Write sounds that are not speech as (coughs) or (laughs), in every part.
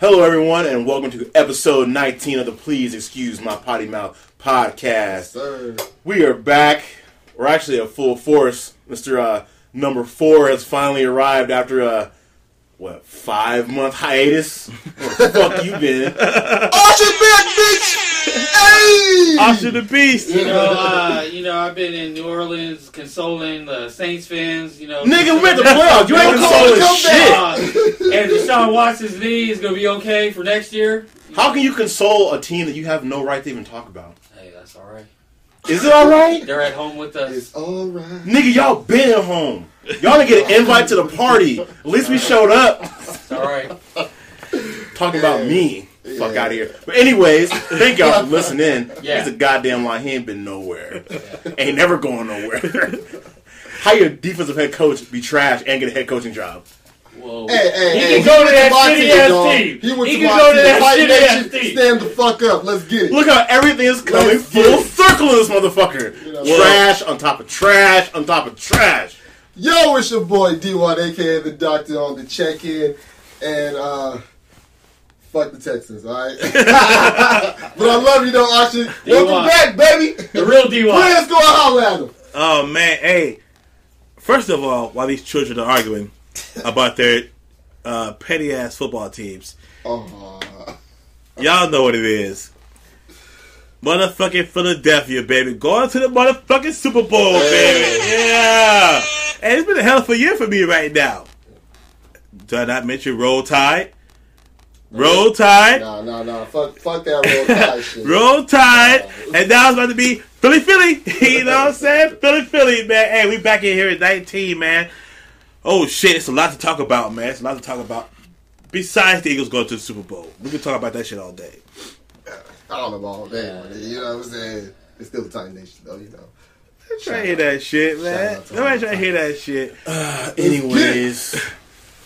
Hello, everyone, and welcome to episode 19 of the Please Excuse My Potty Mouth podcast. Sir. We are back. We're actually at full force. Mr. Uh, number four has finally arrived after a, what, five month hiatus? (laughs) Where the fuck you been? (laughs) Archie back, bitch! Hey! Osher the Beast. You know, uh, you know, I've been in New Orleans consoling the Saints fans. You know, Nigga, we made the playoffs. You ain't Don't call it consoling come shit. Uh, and Deshaun Watson's knee is gonna be okay for next year. How can you console a team that you have no right to even talk about? Hey, that's all right. Is it alright? They're at home with us. It's alright. Nigga, y'all been at home. Y'all didn't get an invite to the party. At least we showed up. It's all right. Talking about me. Fuck Yeah. out of here. But anyways, thank y'all for listening. (laughs) Yeah. He's a goddamn lie. He ain't been nowhere. Ain't never going nowhere. (laughs) How your defensive head coach be trash and get a head coaching job? Whoa. Hey, hey, he hey. can go to went that shitty ass team. He went He to can go to that shitty ass team. Stand the fuck up. Let's get it. Look how everything is coming Let's full circle in this motherfucker. You know, trash on top of trash on top of trash. Yo, it's your boy D1, aka the Doctor, on the check-in, and uh, fuck the Texans, all right. (laughs) but I love you, though, Archie. Welcome back, baby. The real D1. Let's go and holler at him. Oh man, hey. First of all, while these children are arguing (laughs) about their uh, petty ass football teams, Oh, y'all know what it is. Motherfucking Philadelphia, baby. Going to the motherfucking Super Bowl, baby. Yeah. And it's been a hell of a year for me right now. Did I not mention Roll Tide? Roll Tide. nah, nah, nah. Fuck, fuck that roll tide (laughs) shit. Roll Tide, and now it's about to be Philly, Philly. (laughs) you know what I'm saying? Philly, Philly, man. Hey, we back in here at 19, man. Oh shit, it's a lot to talk about, man. It's a lot to talk about. Besides the Eagles going to the Super Bowl, we can talk about that shit all day. I don't know all day, you know what I'm saying? It's still the Titan Nation, though, you know. Try to hear that shit, Shout man. out to Nobody try to hear that shit. Uh, anyways, (laughs)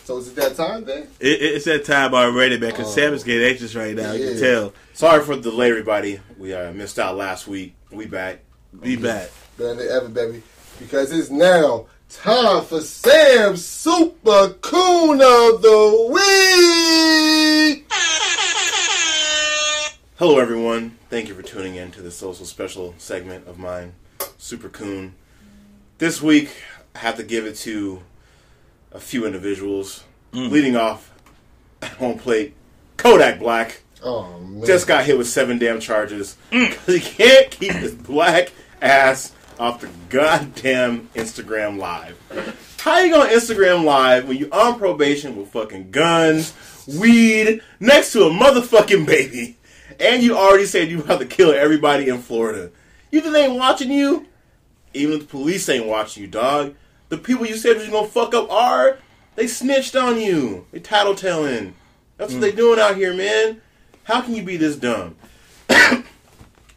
So is it that time, then? It, it's that time already, man. Because Oh. Sam is getting anxious right now. You can tell. sorry for the delay, everybody. We uh, missed out last week. We back. Be back. Better than ever, baby. Because it's now time for Sam's Super Coon of the Week. Hello, everyone. Thank you for tuning in to the social special segment of mine, Super Coon. This week, I have to give it to a few individuals. Mm. Leading off at home plate, Kodak Black Oh, man. just got hit with seven damn charges because mm. (laughs) he can't keep his black ass off the goddamn Instagram live. How you gonna Instagram live when you on probation with fucking guns, weed, next to a motherfucking baby, and you already said you about to kill everybody in Florida? You think they ain't watching you? Even if the police ain't watching you, dog. The people you said was gonna fuck up are they snitched on you. They tattletelling. That's what they hmm. doing out here, man. How can you be this dumb? (coughs)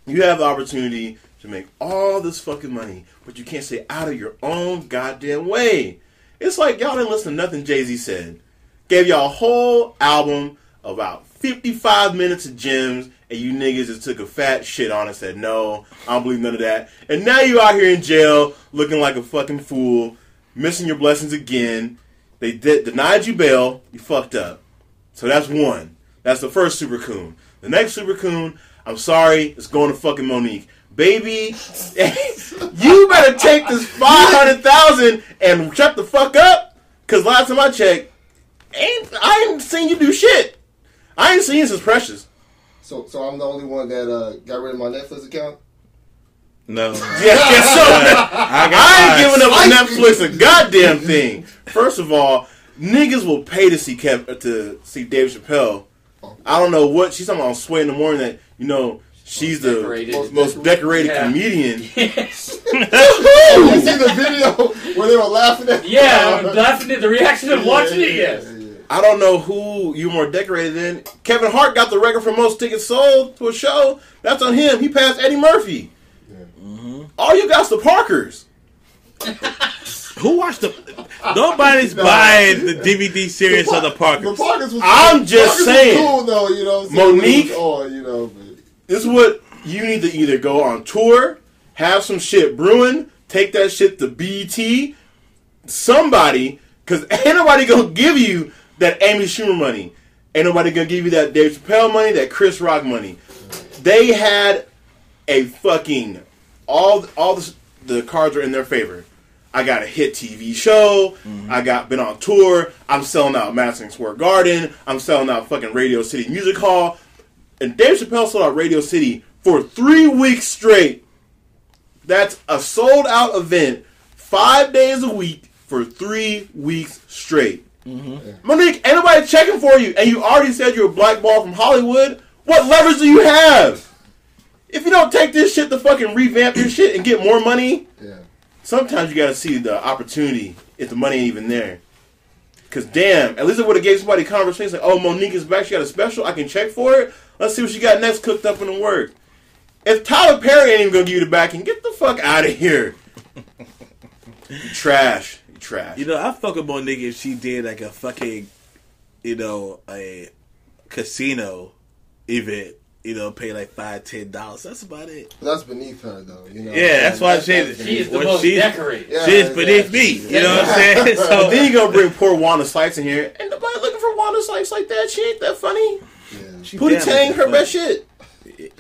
you have the opportunity to make all this fucking money, but you can't stay out of your own goddamn way. It's like y'all didn't listen to nothing Jay Z said. Gave y'all a whole album about 55 minutes of gems, and you niggas just took a fat shit on and said, no, I don't believe none of that. And now you out here in jail looking like a fucking fool, missing your blessings again. They de- denied you bail, you fucked up. So that's one. That's the first super coon. The next super coon, I'm sorry, it's going to fucking Mo'Nique. Baby, (laughs) you better take this 500,000 and shut the fuck up. Cause last time I checked, ain't I ain't seen you do shit. I ain't seen you since Precious. So, so I'm the only one that uh, got rid of my Netflix account? No. Yeah, yeah, so I, got I ain't mine. giving up on Netflix a goddamn thing. First of all, niggas will pay to see Kev to see Dave Chappelle. I don't know what she's talking about on Sway in the morning that you know she's the decorated. most, most decorated Yeah. comedian. (laughs) Yes. Oh, you see the video where they were laughing at Yeah, (laughs) laughing at the reaction of watching it. Yes. Yeah, yeah. I don't know who you more decorated than. Kevin Hart got the record for most tickets sold to a show. That's on him. He passed Eddie Murphy. Mm-hmm. All you got's the Parkers. (laughs) Who watched the? Nobody's Nah. buying the DVD series of the The Parkers. Parkers was I'm just Parkers was saying. cool though, you know. what I'm saying? Mo'Nique? It was on, you know. But This is what you need to either go on tour, have some shit brewing, take that shit to BT, somebody, because (laughs) ain't nobody gonna give you that Amy Schumer money. Ain't nobody gonna give you that Dave Chappelle money, that Chris Rock money. They had a fucking all all the, the cards are in their favor. I got a hit TV show. Mm-hmm. I got been on tour. I'm selling out Madison Square Garden. I'm selling out fucking Radio City Music Hall. And Dave Chappelle sold out Radio City for three weeks straight. That's a sold out event, five days a week for three weeks straight. Mm-hmm. Mo'Nique, ain't nobody checking for you, and you already said you're a black ball from Hollywood. What leverage do you have? If you don't take this shit to fucking revamp your shit and get more money, Yeah. sometimes you gotta see the opportunity if the money ain't even there. Cause damn, at least it would have gave somebody conversation like, "Oh, Mo'Nique is back. She got a special. I can check for it. Let's see what she got next cooked up in the work." If Tyler Perry ain't even gonna give you the backing, get the fuck out of here. (laughs) trash. You trash. You know, I fuck with Mo'Nique if she did like a fucking, you know, a casino event. You know, pay like five, ten dollars. That's about it. That's beneath her, though. You know. Yeah, that's why I That's- said that's. She is the What most she- decorated. Yeah, She's beneath exactly. me. You know what I'm saying? (laughs) So then you gonna bring poor Wanda Sykes in here, and nobody looking for Wanda Sykes like that. She ain't that funny. Yeah. she Pootie damn Tang, her funny. best shit.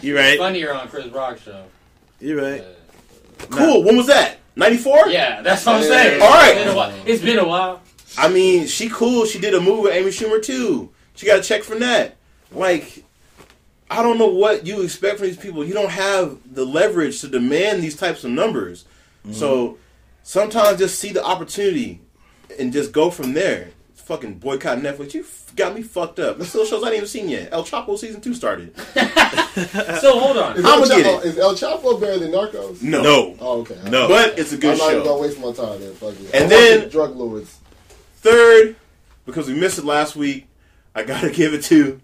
You right? Funnier on Chris Rock show. You right? Cool. When was that? Ninety four. Yeah, that's what I'm Yeah. saying. All right. It's been a while. It's been a while. I mean, she cool. She did a movie with Amy Schumer too. She got a check from that. Like, I don't know what you expect from these people. You don't have the leverage to demand these types of numbers. So mm-hmm. sometimes just see the opportunity and just go from there. Fucking boycott Netflix. You f- got me fucked up. There's still shows I ain't even seen yet. El Chapo season two started. (laughs) So hold on. Is I'ma El, get Chapo, it. is El Chapo better than Narcos? No. No. Oh, okay. No. But it's a good show. I'm not even gonna waste my time there. Fuck it. And I'm then- watching drug lords. Third, because we missed it last week, I gotta (laughs) give it to,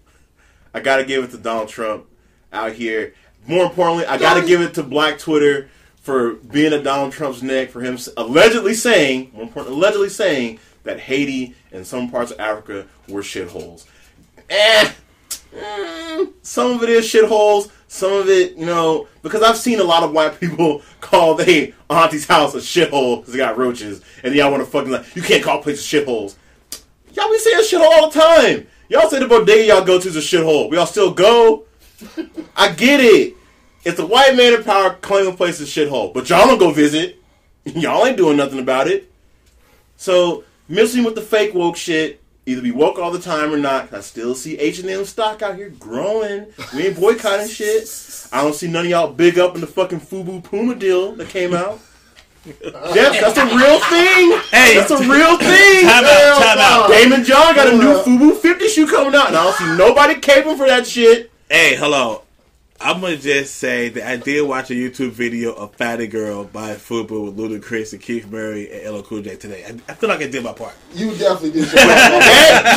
I gotta give it to Donald Trump out here. More importantly, I gotta give it to Black Twitter for being at Donald Trump's neck for him allegedly saying, more important, allegedly saying that Haiti and some parts of Africa were shitholes. Eh, some of it is shitholes. Some of it, you know, because I've seen a lot of white people (laughs) call their auntie's house a shithole because they got roaches, and y'all want to fucking like, you can't call places shitholes. Y'all be saying shithole all the time. Y'all say the bodega y'all go to is a shithole. We all still go. (laughs) I get it. It's a white man in power claiming place is shithole, but y'all don't go visit. (laughs) y'all ain't doing nothing about it. So missing with the fake woke shit. Either be woke all the time or not. I still see H and M stock out here growing. We ain't boycotting shit. I don't see none of y'all big up in the fucking Fubu Puma deal that came out. Yes, that's a real thing. Hey, that's a real thing. Time out, time out. Daymond John got a new Hold up. Fubu 50 shoe coming out, and I don't see nobody caping for that shit. Hey, hello. I'm gonna just say that I did watch a YouTube video of Fatty Girl by Fubu with Ludacris and Keith Murray and LL Cool J today. I, I feel like I did my part. You definitely did. Your (laughs) That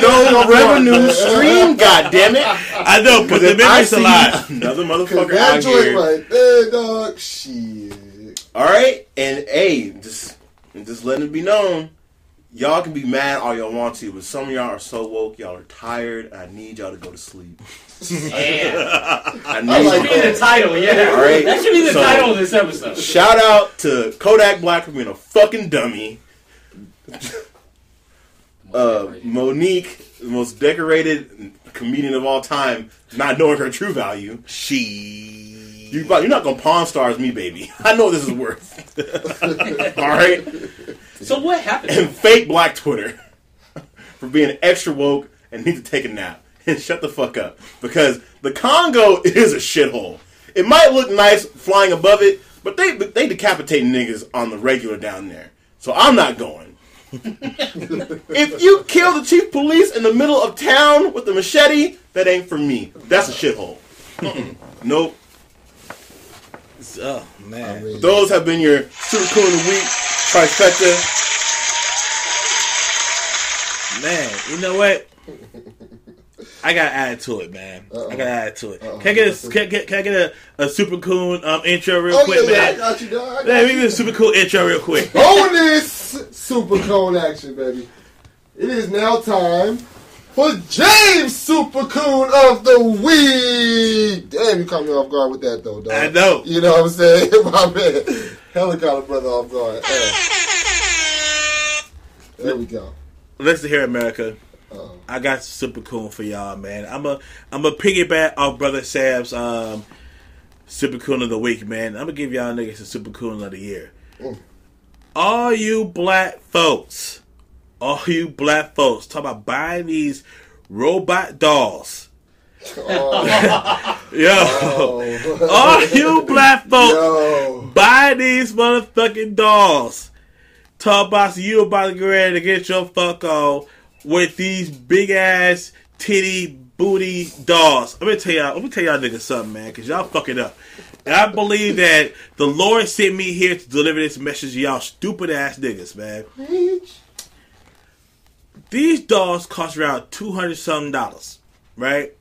ain't no revenue (laughs) stream, goddammit. I know, but the memory's alive. another motherfucker that out joint here. right there, dog. Shit. All right, and hey, just just letting it be known, y'all can be mad all y'all want to, but some of y'all are so woke, y'all are tired. And I need y'all to go to sleep. Yeah. I (laughs) need. I That should be the title, yeah. All right. That should be the So- title of this episode. Shout out to Kodak Black for being a fucking dummy. (laughs) Uh, Mo'Nique, the most decorated comedian of all time, not knowing her true value. She. You, you're not gonna pawn stars me, baby. (laughs) I know what this is worth. all right. So what happened? and fake black Twitter for being extra woke and need to take a nap and (laughs) shut the fuck up because the Congo is a shithole. It might look nice flying above it, but they they decapitate niggas on the regular down there. So I'm not going. (laughs) if you kill the chief police in the middle of town with a machete, that ain't for me. That's a shithole. Nope. Oh man. mean, Those have been your super cool of the week trifecta. Man, you know what? I gotta add to it, man. Uh-oh. I gotta add to it. Uh-oh. Can I get a can, can, can I get a, a super cool um, intro real Oh quick, yeah, yeah, I man? got you, dog. I got Man, we get a super cool intro real quick. (laughs) bonus super cone action, baby. It is now time for James Super Coon of the Week. Damn, you caught me off guard with that, though, dog. I know. You know what I'm saying? (laughs) My man. A brother off guard. Hey. There we go. Listen here, America. Oh. I got super cool for y'all, man. I'm a I'm a piggyback off brother Sam's um, super cool of the week, man. I'm gonna give y'all niggas a super cool of the year. Mm. All you black folks, all you black folks, talk about buying these robot dolls. Oh, (laughs) Yo, oh. all you black folks Yo. buy these motherfucking dolls. Talk about you about to get ready to get your fuck on with these big ass titty booty dolls. Let me tell y'all. Let me tell y'all niggas something, man, because y'all fucking up. And I believe that the Lord sent me here to deliver this message to y'all stupid ass niggas, man. These dolls cost around two hundred something dollars, right?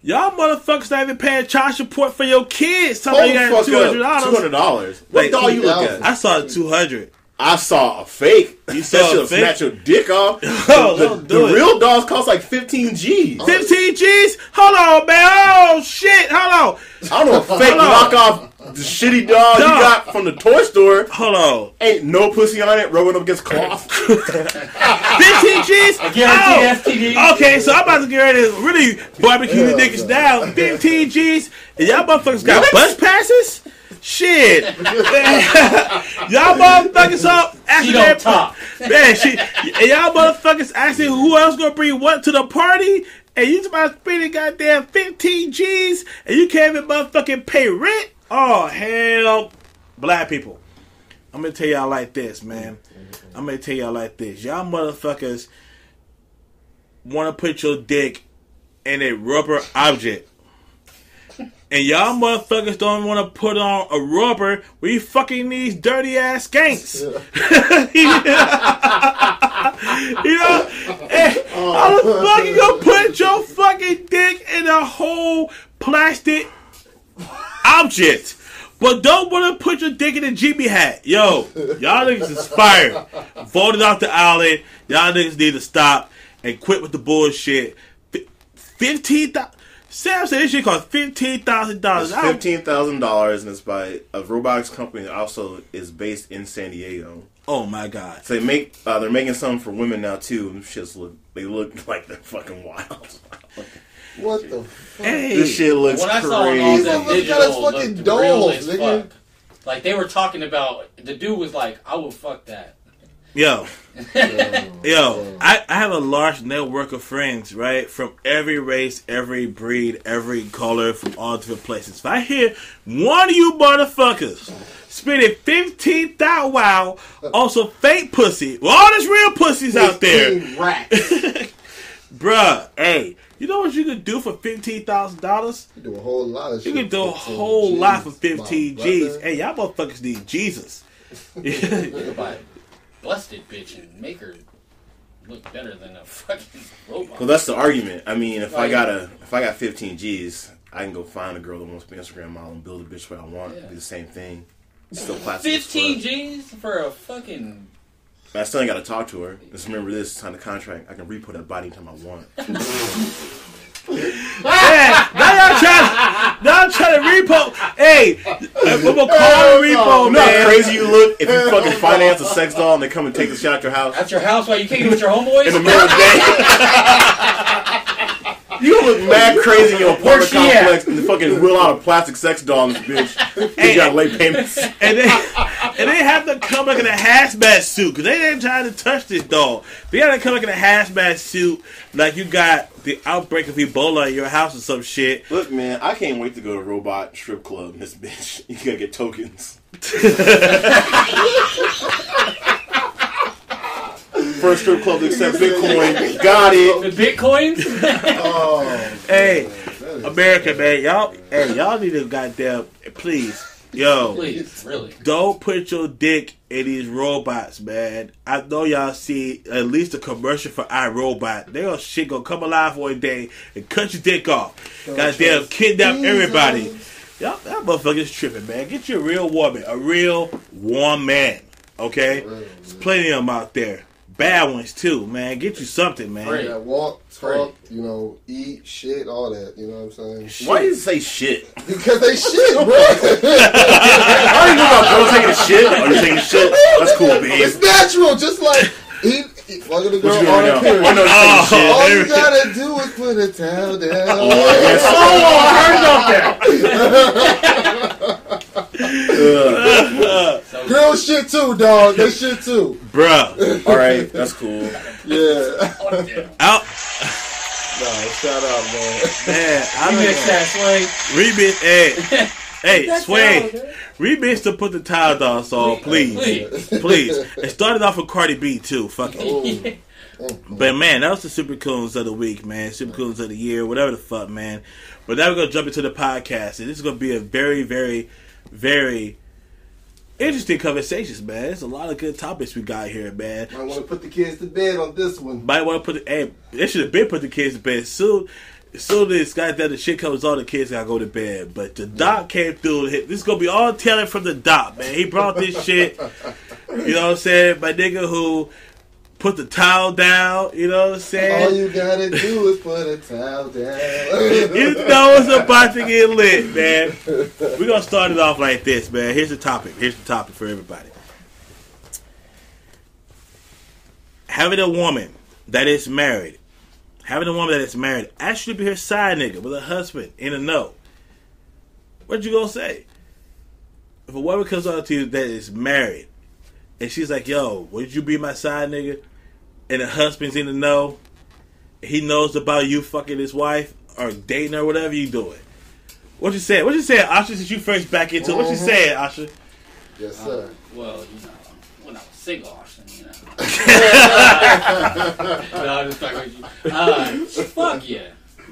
Y'all motherfuckers not even paying child support for your kids. Tell me Hold you the got two hundred up. Two dollars. hundred dollars. What doll you look at? I saw two hundred. I saw a fake. You that saw (laughs) a shit'll fake? snatch your dick off. Oh, (laughs) the don't the do it. real dolls cost like fifteen G's. 15 G's? Hold on, man. Oh, shit. Hold on. I don't know, a fake Hold on. knockoff the shitty doll you got from the toy store. Hold on. Ain't no pussy on it, rubbing up against (laughs) cloth. 15 G's? Guaranteed Oh. STD. Okay, so I'm about to get ready to really barbecue the Yeah, niggas down. 15 G's? And y'all motherfuckers got bus passes? Shit. (laughs) y'all motherfuckers up She asking don't that- talk. Man, she, and y'all motherfuckers asking who else gonna bring what to the party, and you about spending goddamn 15 G's, and you can't even motherfucking pay rent? Oh, hell. Black people. I'm gonna tell y'all like this, man. I'm gonna tell y'all like this. Y'all motherfuckers wanna put your dick in a rubber object. And y'all motherfuckers don't want to put on a rubber We fucking these dirty ass skanks. (laughs) (laughs) you know? Hey, oh. how the fuck you gonna put your fucking dick in a whole plastic object? But don't want to put your dick in a Jimmy hat. Yo, y'all niggas is fired. Voted off the island. Y'all niggas need to stop and quit with the bullshit. F- Fifteen thousand. Sam said this shit cost fifteen thousand dollars. Fifteen thousand dollars, and it's by a robotics company that also is based in San Diego. Oh my god. So they make uh, they're making some for women now too. Them shits look they look (laughs) like they're fucking wild. What the fuck? Hey, this shit looks When I saw all crazy. that These motherfuckers digital got fucking dolls, real nigga. fuck. Like they were talking about the dude was like, I will fuck that. yo, yo, I, I have a large network of friends, right, from every race, every breed, every color, from all different places. If I hear one of you motherfuckers spending fifteen thousand wow on some fake pussy, well, all this real pussies out there, 15 (laughs) bruh, hey, you know what you could do for fifteen thousand dollars? You do a whole lot of You can do a whole G's, lot for fifteen G's. brother. Hey, y'all motherfuckers need Jesus. You could buy busted bitch and make her look better than a (laughs) fucking robot. Well, that's the argument. I mean, if I got a if I got fifteen G's, I can go find a girl that wants to be an Instagram model and build a bitch what I want. Yeah. Do the same thing. Still (laughs) plastic. Fifteen. G's for a fucking I still ain't got to talk to her. Just remember this: sign the contract. I can re-put that body anytime I want. (laughs) Yeah, now I'm trying, now y'all trying to repo. Hey, I'm gonna call a repo, You know man. how crazy you look if you fucking finance a sex doll and they come and take the shit out your house at your house why you can't get with your in the homeboys. middle of the day. (laughs) you look mad crazy in your apartment complex and the fucking wheel out a plastic sex doll in this bitch. You got late payments. And they and they have to come like in a hazmat suit because they ain't trying to touch this dog. They gotta come like in a hazmat suit like you got the outbreak of Ebola in your house or some shit. Look, man, I can't wait to go to robot strip club in this bitch. (laughs) You gotta get tokens. (laughs) First strip club to accept Bitcoin. Got it. The bitcoins. (laughs) Oh, Hey, man, that is- America, man, y'all, hey, y'all need to goddamn please, yo. Please, really. Don't put your dick in these robots, man. I know y'all see at least a commercial for iRobot. They gonna shit gonna come alive one day and cut your dick off. Goddamn, trust kidnap Jesus. everybody. Y'all, that motherfucker's tripping, man. Get you a real woman, a real warm man. Okay, Real, there's plenty of them out there. Bad ones too, man. Get you something, man. Right. Yeah, walk, talk, you know, eat, shit, all that. You know what I'm saying? Why do you say shit? Because they shit, bro. I don't even know about girls taking a shit. Are you taking a shit? That's cool, babe. it's natural. Just like eat, Fucking the girl on now? a period. Oh, no, Oh. All you gotta do is put a towel down. Ugh. Oh, so, (laughs) oh, (laughs) (laughs) Girl shit too, dog. That (laughs) shit too. Bruh. All right, that's cool. (laughs) Yeah. oh. Out. No, shout out, man. Man, I You don't mix that, Remix, hey, (laughs) hey, That's Sway, remix to put the tile down song, please, Please. please. It started off with Cardi B too, fuck it. Oh. But man, that was the Super Coons of the week, man. Super Coons of the year, whatever the fuck, man. But now we're gonna jump into the podcast, and this is gonna be a very, very, very interesting conversations, man. There's a lot of good topics we got here, man. I want to put the kids to bed on this one. Might want to put the, hey, they should have been put the kids to bed soon. As soon as that the shit comes on, the kids gotta go to bed. But the doc came through. and hit- This is gonna be all telling from the doc, man. He brought this shit. You know what I'm saying? My nigga who put the towel down. You know what I'm saying? All you gotta do is put a towel down. (laughs) You know it's about to get lit, man. We're gonna start it off like this, man. Here's the topic. Here's the topic for everybody. Having a woman that is married, having a woman that is married actually be her side nigga with a husband in a no. What you gonna say? If a woman comes up to you that is married and she's like, yo, would you be my side nigga? And the husband's in the know, he knows about you fucking his wife or dating or whatever you doing. What you saying? What you saying, Asha? Since you first back into it, what you Mhm. saying, Asha? yes, sir. Well, you know, when I was single, Austin, you know. (laughs) (laughs) no, I'm just fucking with you. Uh, fuck yeah.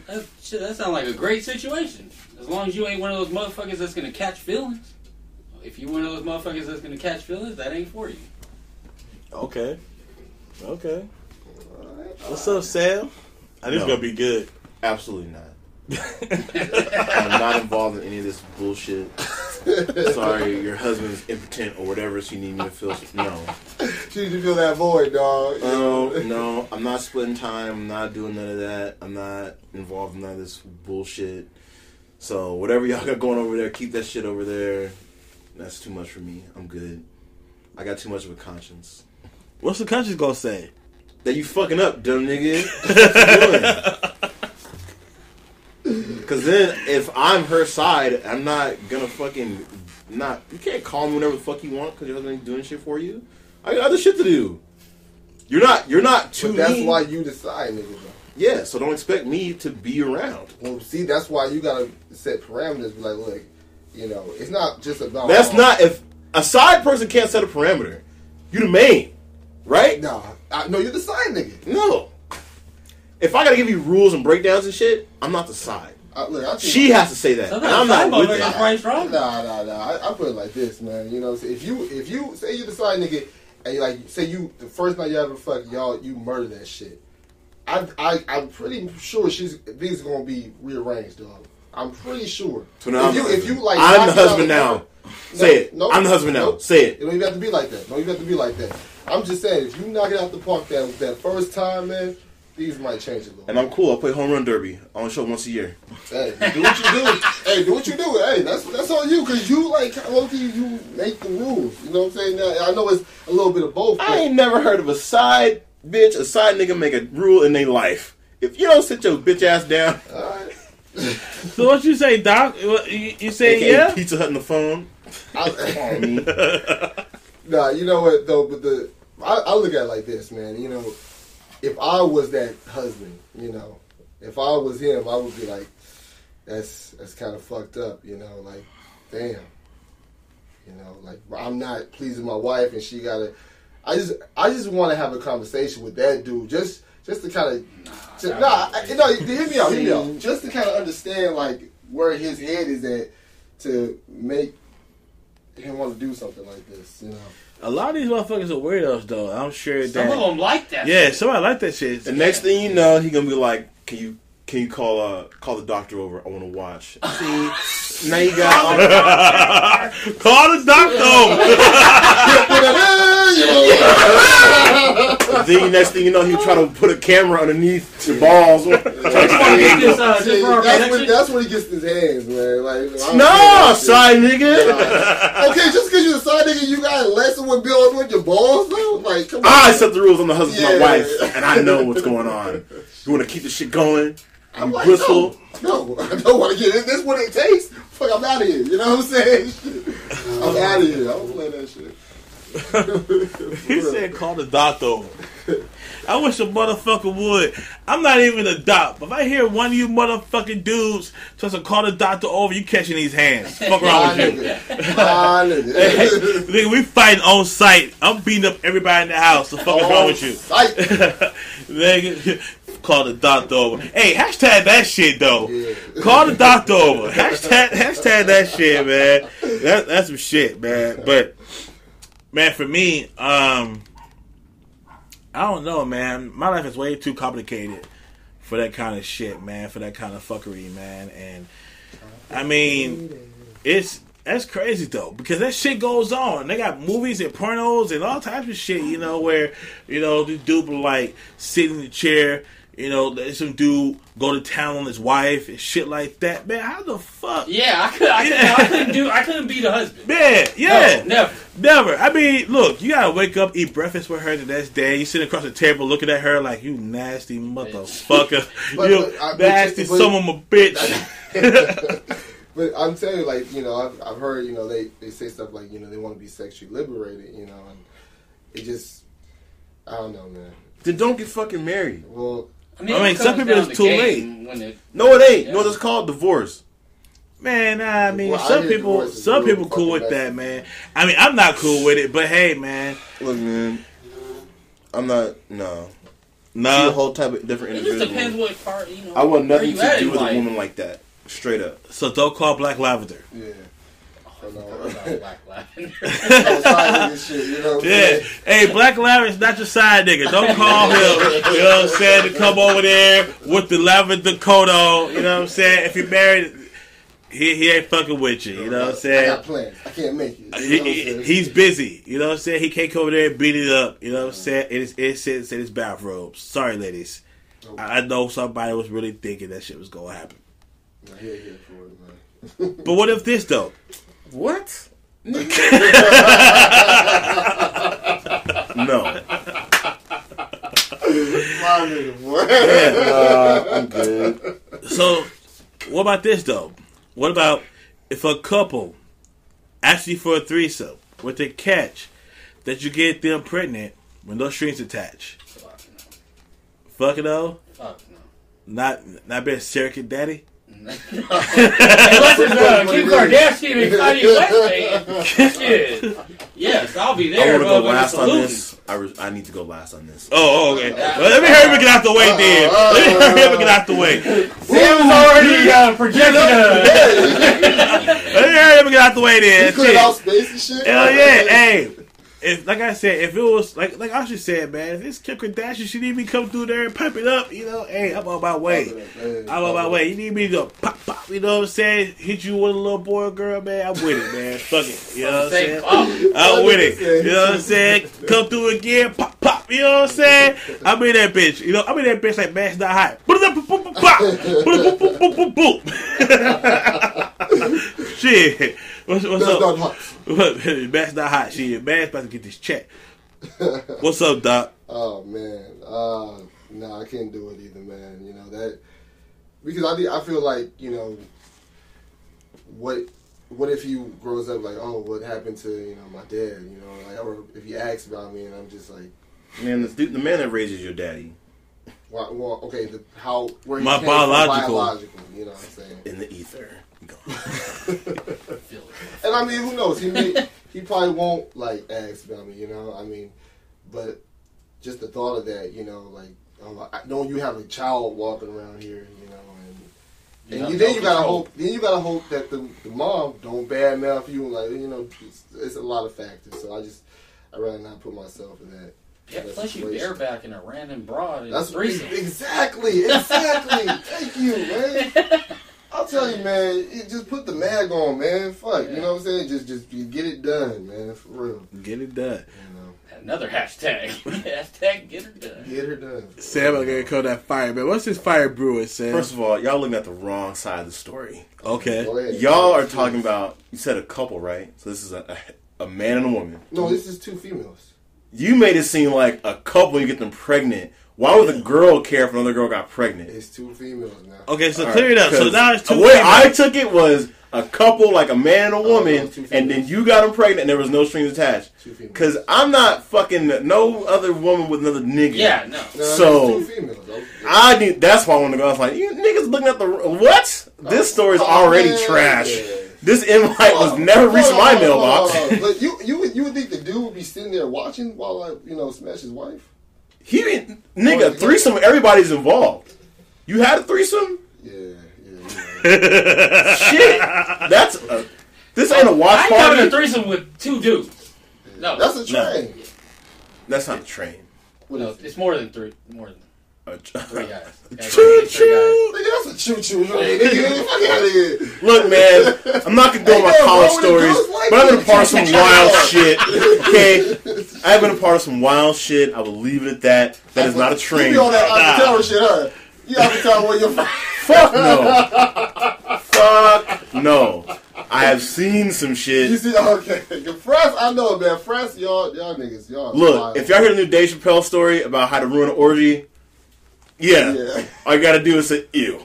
That, shit, that sounds like a great situation. As long as you ain't one of those motherfuckers that's gonna catch feelings. If you one of those motherfuckers that's gonna catch feelings, that ain't for you. Okay. Okay. What's up, Sam? I think it's gonna be good. Absolutely not. (laughs) I'm not involved in any of this bullshit. Sorry, your husband's impotent or whatever, so you need me to feel. No. She need to fill that void, dog. No, no, I'm not splitting time. I'm not doing none of that. I'm not involved in none of this bullshit. So whatever y'all got going over there, keep that shit over there. That's too much for me. I'm good. I got too much of a conscience. What's the country gonna say? That you fucking up, dumb nigga. What you doing? (laughs) Cause then if I'm her side, I'm not gonna fucking not. You can't call me whenever the fuck you want because your husband ain't doing shit for you. I got other shit to do. You're not. You're not too. But that's mean. why you decide, nigga. Though. Yeah. So don't expect me to be around. Well, see, that's why you gotta set parameters. Be like, look, you know, it's not just about. That's not if a side person can't set a parameter. You the main, right? No, I, no, you're the side nigga. No. If I gotta give you rules and breakdowns and shit, I'm not the side. I, look, I think, She has to say that. And I'm not side with motherfuckers that. probably strong. Nah, nah, nah. I, I put it like this, man. You know, so if you if you say you the side nigga, and you like say you the first night you ever fuck y'all, you murder that shit. I I I'm pretty sure she's these are gonna be rearranged, dog. I'm pretty sure. So now if I'm you if you like, I'm the husband now. Say it. no, I'm the husband now. Say it. You don't even have to be like that. No, you have to be like that. I'm just saying, if you knock it out the park that that first time, man, these might change a little. And I'm cool. I play home run derby. I only show up once a year. Hey, do what you do. hey, do what you do. Hey, that's that's on you because you like low key, you make the rules. You know what I'm saying? Now, I know it's a little bit of both. I ain't never heard of a side bitch, a side nigga make a rule in their life. If you don't sit your bitch ass down, Alright. So what you say, Doc? You, you say aka yeah? Pizza Hut on the phone. I- On (laughs) me. nah, you know what though? But the I, I look at it like this, man. You know, if I was that husband, you know, if I was him, I would be like, that's that's kind of fucked up. You know, like, damn. You know, like I'm not pleasing my wife, and she gotta. I just I just want to have a conversation with that dude, just just to kind of. Nah, be I, no, hear me out, hear me out. Just to kind of understand like where his head is at to make him want to do something like this. You know. A lot of these motherfuckers are weirdos, though. I'm sure Some of that. them like that. Yeah, shit. somebody like that shit. The next thing you know, he gonna be like, "Can you can you call uh call the doctor over? I want to watch." See, now you got Call (laughs) the doctor. (laughs) (laughs) then next thing you know, he try to put a camera underneath the balls. (laughs) Get this, uh, See, just for our that's, when, that's when he gets his hands, man. Like, I don't no, care that shit. side nigga. Okay, just because you're a side nigga, you got less lesson with Bill with your balls, though? Like, come on. I set the rules. I'm the husband of Yeah. my wife, and I know what's going on. You want to keep the shit going? I'm You like, bristle. no, no, (laughs) I don't want to get it. This what it takes. Fuck, I'm out of here. You know what I'm saying? (laughs) I'm out of here. I don't play that shit. (laughs) He said, "Call the doctor." I wish a motherfucker would. I'm not even a doc, but if I hear one of you motherfucking dudes tries to call the doctor over, you catching these hands. Fuck around with you. nigga. (laughs) My nigga. Nigga, we fighting on site. I'm beating up everybody in the house. So fuck wrong with you? (laughs) Nigga, call the doctor over. Hey, hashtag that shit though. Yeah. Call the doctor over. Hashtag, hashtag that shit, man. That, that's some shit, man. But man, for me, um, I don't know, man. My life is way too complicated for that kind of shit, man. For that kind of fuckery, man. And I mean, it's that's crazy though because that shit goes on. They got movies and pornos and all types of shit, you know, where you know the dude like sit in the chair. You know, let some dude go to town on his wife and shit like that. Man, how the fuck? Yeah, I could. I, could, I couldn't do. I couldn't be the husband. Man, yeah. No, never. Never. I mean, look, you gotta wake up, eat breakfast with her the next day. You sit across the table looking at her like you nasty motherfucker. (laughs) But- you but I- but- nasty but- son of a bitch. (laughs) But I'm telling you, like, you know, I've, I've heard, you know, they, they say stuff like, you know, they want to be sexually liberated, you know, and it just, I don't know, man. Then don't get fucking married. Well, I mean, it some people it's to too late. When it, No, it ain't. Yeah. You know what it's called? Divorce. Man, I mean, Well, some hear people, some people cool with that, man. I mean, I'm not cool with it, but hey, man, Look, man. I'm not. No. She's a whole type of different it just depends what part you know. I want nothing to do in with a woman like that. Straight up. So don't call Black Lavender. yeah. I know. (laughs) Black lavender. I'm tired of this shit, you know what I'm Yeah. saying? Hey, Black Lavender's not your side nigga. Don't call him. You know what I'm saying? To come over there with the lavender coat on. You know what I'm saying? If you're married, he, he ain't fucking with you. You know what I'm I saying? got plans. I can't make it. You know He, what I'm he- saying? he's busy. You know what I'm saying? He can't come over there and beat it up. You know what I'm uh-huh. saying? It, is, it sits in his bathrobe. Sorry, ladies. I, I know somebody was really thinking that shit was going to happen. I'm here, here for it, man. But what if this, though? What? (laughs) no. My nigga, boy. Uh, I'm good. So, what about this though? What about if a couple ask you for a threesome with the catch that you get them pregnant when no strings attached? Fuck Fuck it though, no. Fuck no. not not being surrogate daddy. Unless it's uh, Kim Kardashian and Kanye West. Shit. Yes, I'll be I there. want to go last on this. I, re- I need to go last on this. Oh, oh, okay. Well, let me hurry up and get out the way, then. Let me hurry up and get out the way. Sam's already uh, projected a. Let me hurry up and get out the way, He then. cleared out space and shit. Hell yeah, hey. If like I said, if it was like like Asha said, man, if it's Kim Kardashian, she need me come through there and pipe it up, you know. Hey, I'm on my way. I'm on my way. You need me to pop pop, you know what I'm saying? Hit you with a little boy or girl, man. I'm with it, man. Fuck it. You know what I'm saying? I'm with it. You know what I'm saying? Come through again, pop pop. You know what I'm saying? I'm in that bitch. You know, I'm in that bitch like Man's Not Hot. Boop, boop, boop, boop, pop. Boop, boop, boop, boop, boop, boop. Shit. What's, what's That's up? not hot. Man's not hot. Shit, man's about to get this check. What's up, Doc? (laughs) Oh man, uh, no, I can't do it either, man. You know that because I I feel like you know what what if he grows up like oh what happened to you know my dad you know like or if he asks about me and I'm just like Man, the, the man that raises your daddy why, well okay the how where he My came biological. from biological you know what I'm saying in the ether. Go. (laughs) And I mean who knows he may he probably won't like ask about me you know I mean but just the thought of that you know like oh, I know you have a child walking around here you know and You And have you, then you gotta control. hope. Then you gotta hope that the, the mom don't badmouth you. Like you know, it's, it's a lot of factors. So I just I rather not put myself in that. Yeah, that plus you situation. barebacking a random broad That's a threesome. (laughs) exactly, exactly. Thank you, man. I (laughs) I'll tell you, man. it- Just put the mag on, man. Fuck, you know what I'm saying? Just, just you get it done, man. For real. Get it done. You know, Another hashtag. (laughs) hashtag get her done. get her done. Sam, I'm gonna call that fire, man. What's this fire brewing, Sam? First of all, y'all looking at the wrong side of the story. okay. Ahead. Y'all are talking about. You said a couple, right? So this is a a, a man and a woman. No, this is two females. You made it seem like a couple. You get them pregnant. Why would the girl care if another girl got pregnant? It's two females now. Okay, so All clear it up. So now it's two The way I took it was a couple, like a man and a oh, woman, those two and then you got them pregnant, and there was no strings attached. Two females. Because I'm not fucking no other woman with another nigga. Yeah, no. No, so- two females. though. I need. That's why I want to go. I was like, you niggas looking at the what? This oh, story's Oh, already man, trash. yeah. This invite was never reached hold my mailbox. (laughs) But you, you, would, you would think the dude would be sitting there watching while I, you know, smash his wife? He didn't, nigga threesome. Everybody's involved. You had a threesome? Yeah, yeah. yeah. Shit, that's a, this ain't a watch I party. ain't having a threesome with two dudes. No, That's a No. train. That's not a train. What no, it's more than three. More than A three guys. (laughs) Guys, Choo choo. Nigga, that's a choo choo. Nigga, fuck out of here. Look, man, I'm not gonna go on my Hey, yo, college bro, when it stories, like but I've been a that, part of some (laughs) wild shit. Okay, I've been a part of some wild shit. I will leave it at that. That is not a You train. be on that Nah. Eiffel Tower shit, huh? You Eiffel Tower where you're from. Fuck no. (laughs) Fuck no. I have seen some shit. You see, okay. France, I know, man. France, y'all, y'all niggas, y'all. Look, wild. if y'all hear the new Dave Chappelle story about how to ruin an orgy, yeah, Yeah. all you gotta do is say ew. (laughs)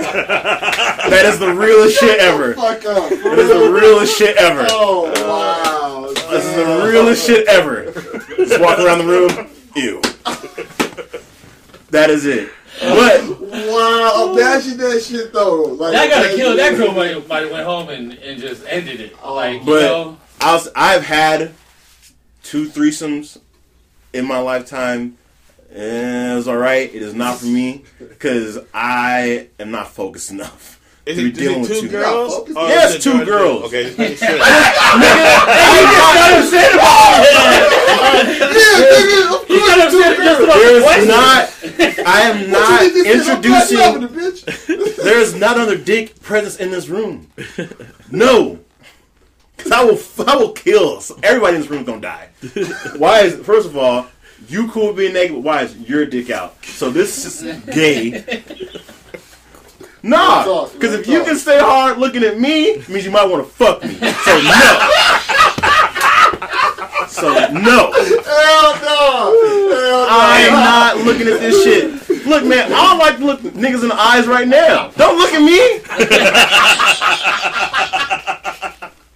that is the realest shit ever. Fuck up. That is the realest shit ever. Oh, wow. This is the realest shit ever. Just walk around the room, ew. That is it. But Wow, imagine that shit though. Like That gotta kill. That girl might might have went home and, and just ended it. Oh, like you but- know, I was, I've had two threesomes in my lifetime. And it all right. It is not for me because I am not focused enough Is to be it, is dealing it with two two girls? Or Yes, is two girls? girls. Okay, (laughs) just make sure. you got upset just about the (laughs) There's question. not. I am not What you think this? I'm introducing. black loving it, bitch. There is not another dick presence in this room. No. (laughs) Cause I will, I will kill. Everybody in this room is gonna die. Why is? First of all, you cool with being naked. but Why is your dick out? So this is gay. (laughs) Nah, because if you can stay hard looking at me, it means you might want to fuck me. So no. So no. Hell no. Hell no. I am not looking at this shit. Look, man, I don't like to look niggas in the eyes right now. Don't look at me. (laughs)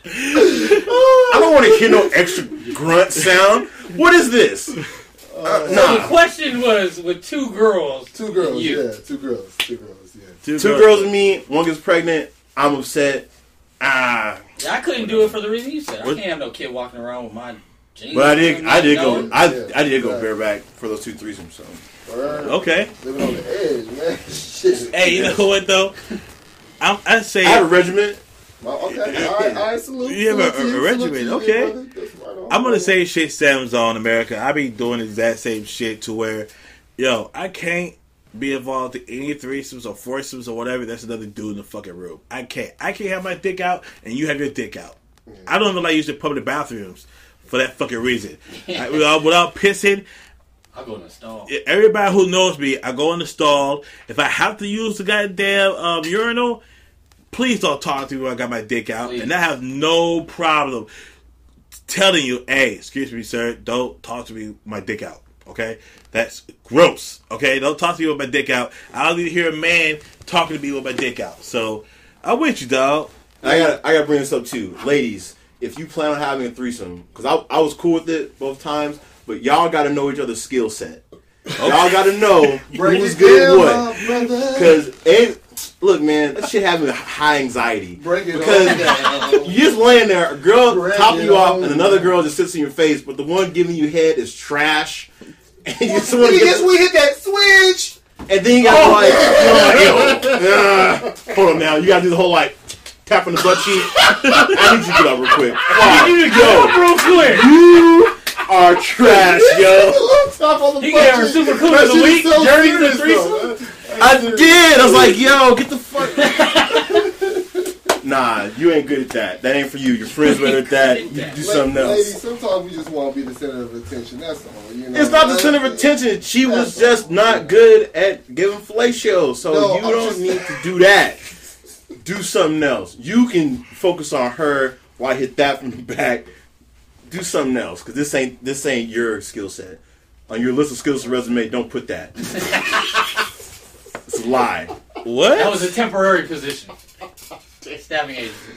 I don't want to hear no extra grunt sound. What is this? Uh, So the question was with two girls. Two girls, You. yeah. Two girls. Two girls, yeah. Two, Two girls and me, one gets pregnant. I'm upset. Ah, I couldn't do it for the reason you said. I can't have no kid walking around with my jeans. but I did. I did go. I Yeah, I did go right. bareback for those two threesomes. So Word. Okay. Living on the edge, man. (laughs) Shit. Hey, you know what though? I'm, I say I have a regiment. Well, okay. All right, all right, salute. You have a- salute to a you, regimen, salute to okay. brother. That's right on. I'm gonna say shit Sam's on America. I be doing the exact same shit to where, yo, I can't be involved in any threesomes or foursomes or whatever. That's another dude in the fucking room. I can't. I can't have my dick out and you have your dick out. I don't even like using public bathrooms for that fucking reason. I, without, without pissing, I'll go in the stall. everybody who knows me, I go in the stall. If I have to use the goddamn um, urinal, please don't talk to me when I got my dick out. Please. And I have no problem telling you, hey, excuse me, sir, don't talk to me with my dick out. Okay? That's gross. Okay? Don't talk to me with my dick out. I don't need to hear a man talking to me with my dick out. So, I'm with you, dog. I got I got to bring this up too, ladies. If you plan on having a threesome, because I I was cool with it both times, but y'all got to know each other's skill set. Y'all got to know Break who's it good at what. my brother. Because look, man, that shit having high anxiety. Break it because down. (laughs) you just laying there, a girl Break topping it you off, and another girl just sits in your face, but the one giving you head is trash. (laughs) And you just want to guess we hit that switch. and then you got to like, (laughs) you're like, yo, uh, hold on now, you got to do the whole like tapping the butt cheek. I need you to get up real quick. Wow. You need to go real quick. You are trash, yo. (laughs) Top on the He butt gave her super cool of the week. so Journey to serious, threesome. though. I did. I was like, yo, get the fuck (laughs) Nah, you ain't good at that. That ain't for you. Your friends better at that. (laughs) You do something Ladies, else. sometimes we just want to be the center of attention. That's all. You know? It's not the center of attention. She was That's just not good at giving fellatio, so No, you I'm don't just- need to do that. Do something else. You can focus on her while I hit that from the back. Do something else because this ain't this ain't your skill set. On your list of skills and resume, don't put that. it's a lie. What? That was a temporary position. Staffing agency.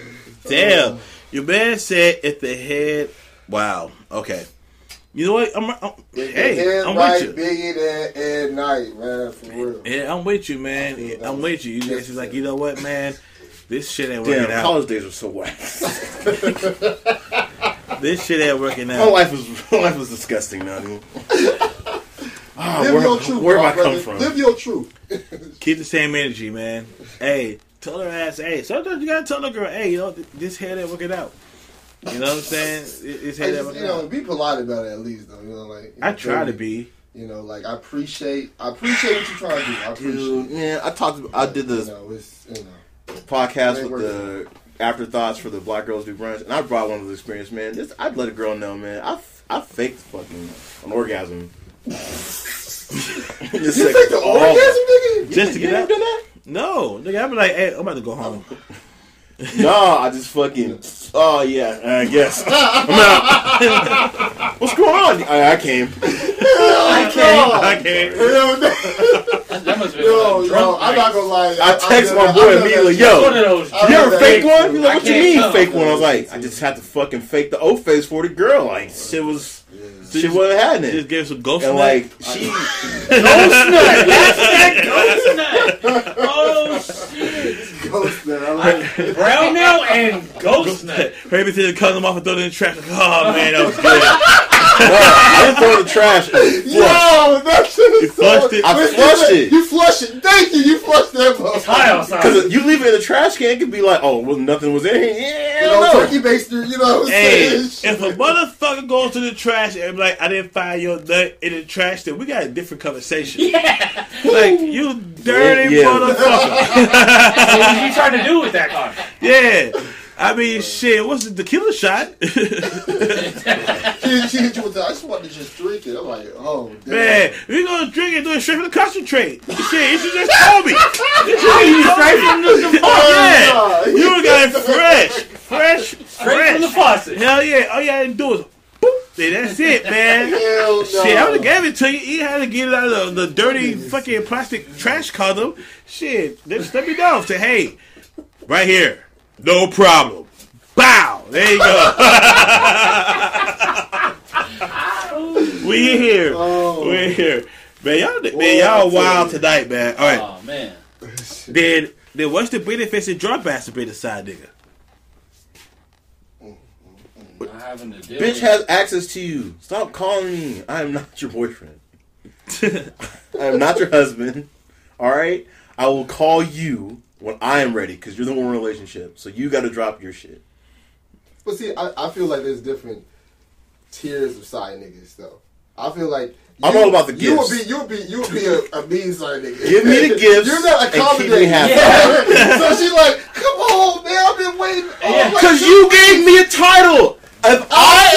Damn. Your man said if the head. Wow. Okay. You know what? I'm, I'm hey, I'm right, with you. Biggie and at night, man, for real. Yeah, I'm with you, man. Yeah, I'm with you. You Yes, just like, you know what, man? This shit ain't working Damn, out. college days were so whack. (laughs) (laughs) This shit ain't working out. My out. life was (laughs) my life was disgusting, now, dude. (laughs) Ah, Live where your truth, where have I come brother. from? Live your truth. (laughs) Keep the same energy, man. Hey, tell her ass, hey, sometimes you gotta tell the girl, hey, you know, this head ain't working out. You know what I'm saying? It- This I head ain't just, working you know, out. be polite about it at least, though. You know, like you I know, try to be. You know, like I appreciate, I appreciate what you're trying to do. I appreciate. Dude, man, I talked. I did You this know, it's you know. podcast Ain't with the afterthoughts for the Black Girls Do Brunch, and I brought one of those experience, man. This, I'd let a girl know, man. I, I faked fucking an orgasm. (laughs) You think the orgasm, nigga? Just to get out. done that? No, nigga, I be like, hey, I'm about to go home. (laughs) (laughs) No, I just fucking. Oh yeah, I guess (laughs) I'm out. What's going on? I, I came. I (laughs) can't. I can't. Hell no. That, that must have been Yo, a yo, drunk I'm not gonna lie. I text my I've boy done that immediately, yo. One of those. I You ever that fake too. one? He's like, what you mean fake one? I was like, I just had to fucking fake the O face for the girl. Like shit was, shit wasn't happening. Just give some ghost and nut. like she, (laughs) Ghost nut. Oh shit! Ghost man, I like it. Brown nail and ghost nut. Maybe to cut them off and throw them in the trash. Like, oh man, that was good. (laughs) I didn't throw it in the trash. It was flushed. Yo, that shit is You flushed so, it? I Listen, flushed it. You flushed it. Thank you. You flushed that motherfucker. High outside. Because you leave it in the trash can, it could be like, oh, well, nothing was in here. Yeah, You know, know. turkey baster. You know what I'm Hey, saying? if a motherfucker goes to the trash and be like, I didn't find your nut in the trash, then we got a different conversation. Yeah. Like, you dirty Yeah. motherfucker. (laughs) what was you trying to do with that car? yeah. I mean, shit, what's the tequila shot? (laughs) she, she hit you with that. I just wanted to just drink it. I'm like, oh, damn. Man, we gonna drink it, do it straight from the concentrate. Shit, you should just told me. You should just Straight told from the, the (laughs) Yeah. You would've got it fresh. Fresh. straight from the Fresh. faucet. Hell yeah. All you had to do is boop. That's it, man. (laughs) Hell no. Shit, I would have gave it to you. You had to get it out of the, the dirty fucking plastic trash condom. Shit, just let me know. Say, hey, right here, no problem. Bow. There you go. (laughs) we here. Oh. We here. Man, y'all, Boy, man, y'all wild you. tonight, man. All right. Oh man. Then, then what's the benefits of drug ass to be the side nigga? Not having to deal Bitch with- has access to you. Stop calling me. I am not your boyfriend. (laughs) I am not your husband. All right? I will call you when I am ready because you're the one in a relationship. So you got to drop your shit. But see, I, I feel like there's different tiers of side niggas, though. I feel like I'm all about the gifts. You would be, you would be, you would be a, a mean side nigga. Give me the (laughs) gifts You're not and keep accommodating. me happy. (laughs) so she's like, "Come on, man, I've been waiting." all Yeah. my Because you gave me a title. If I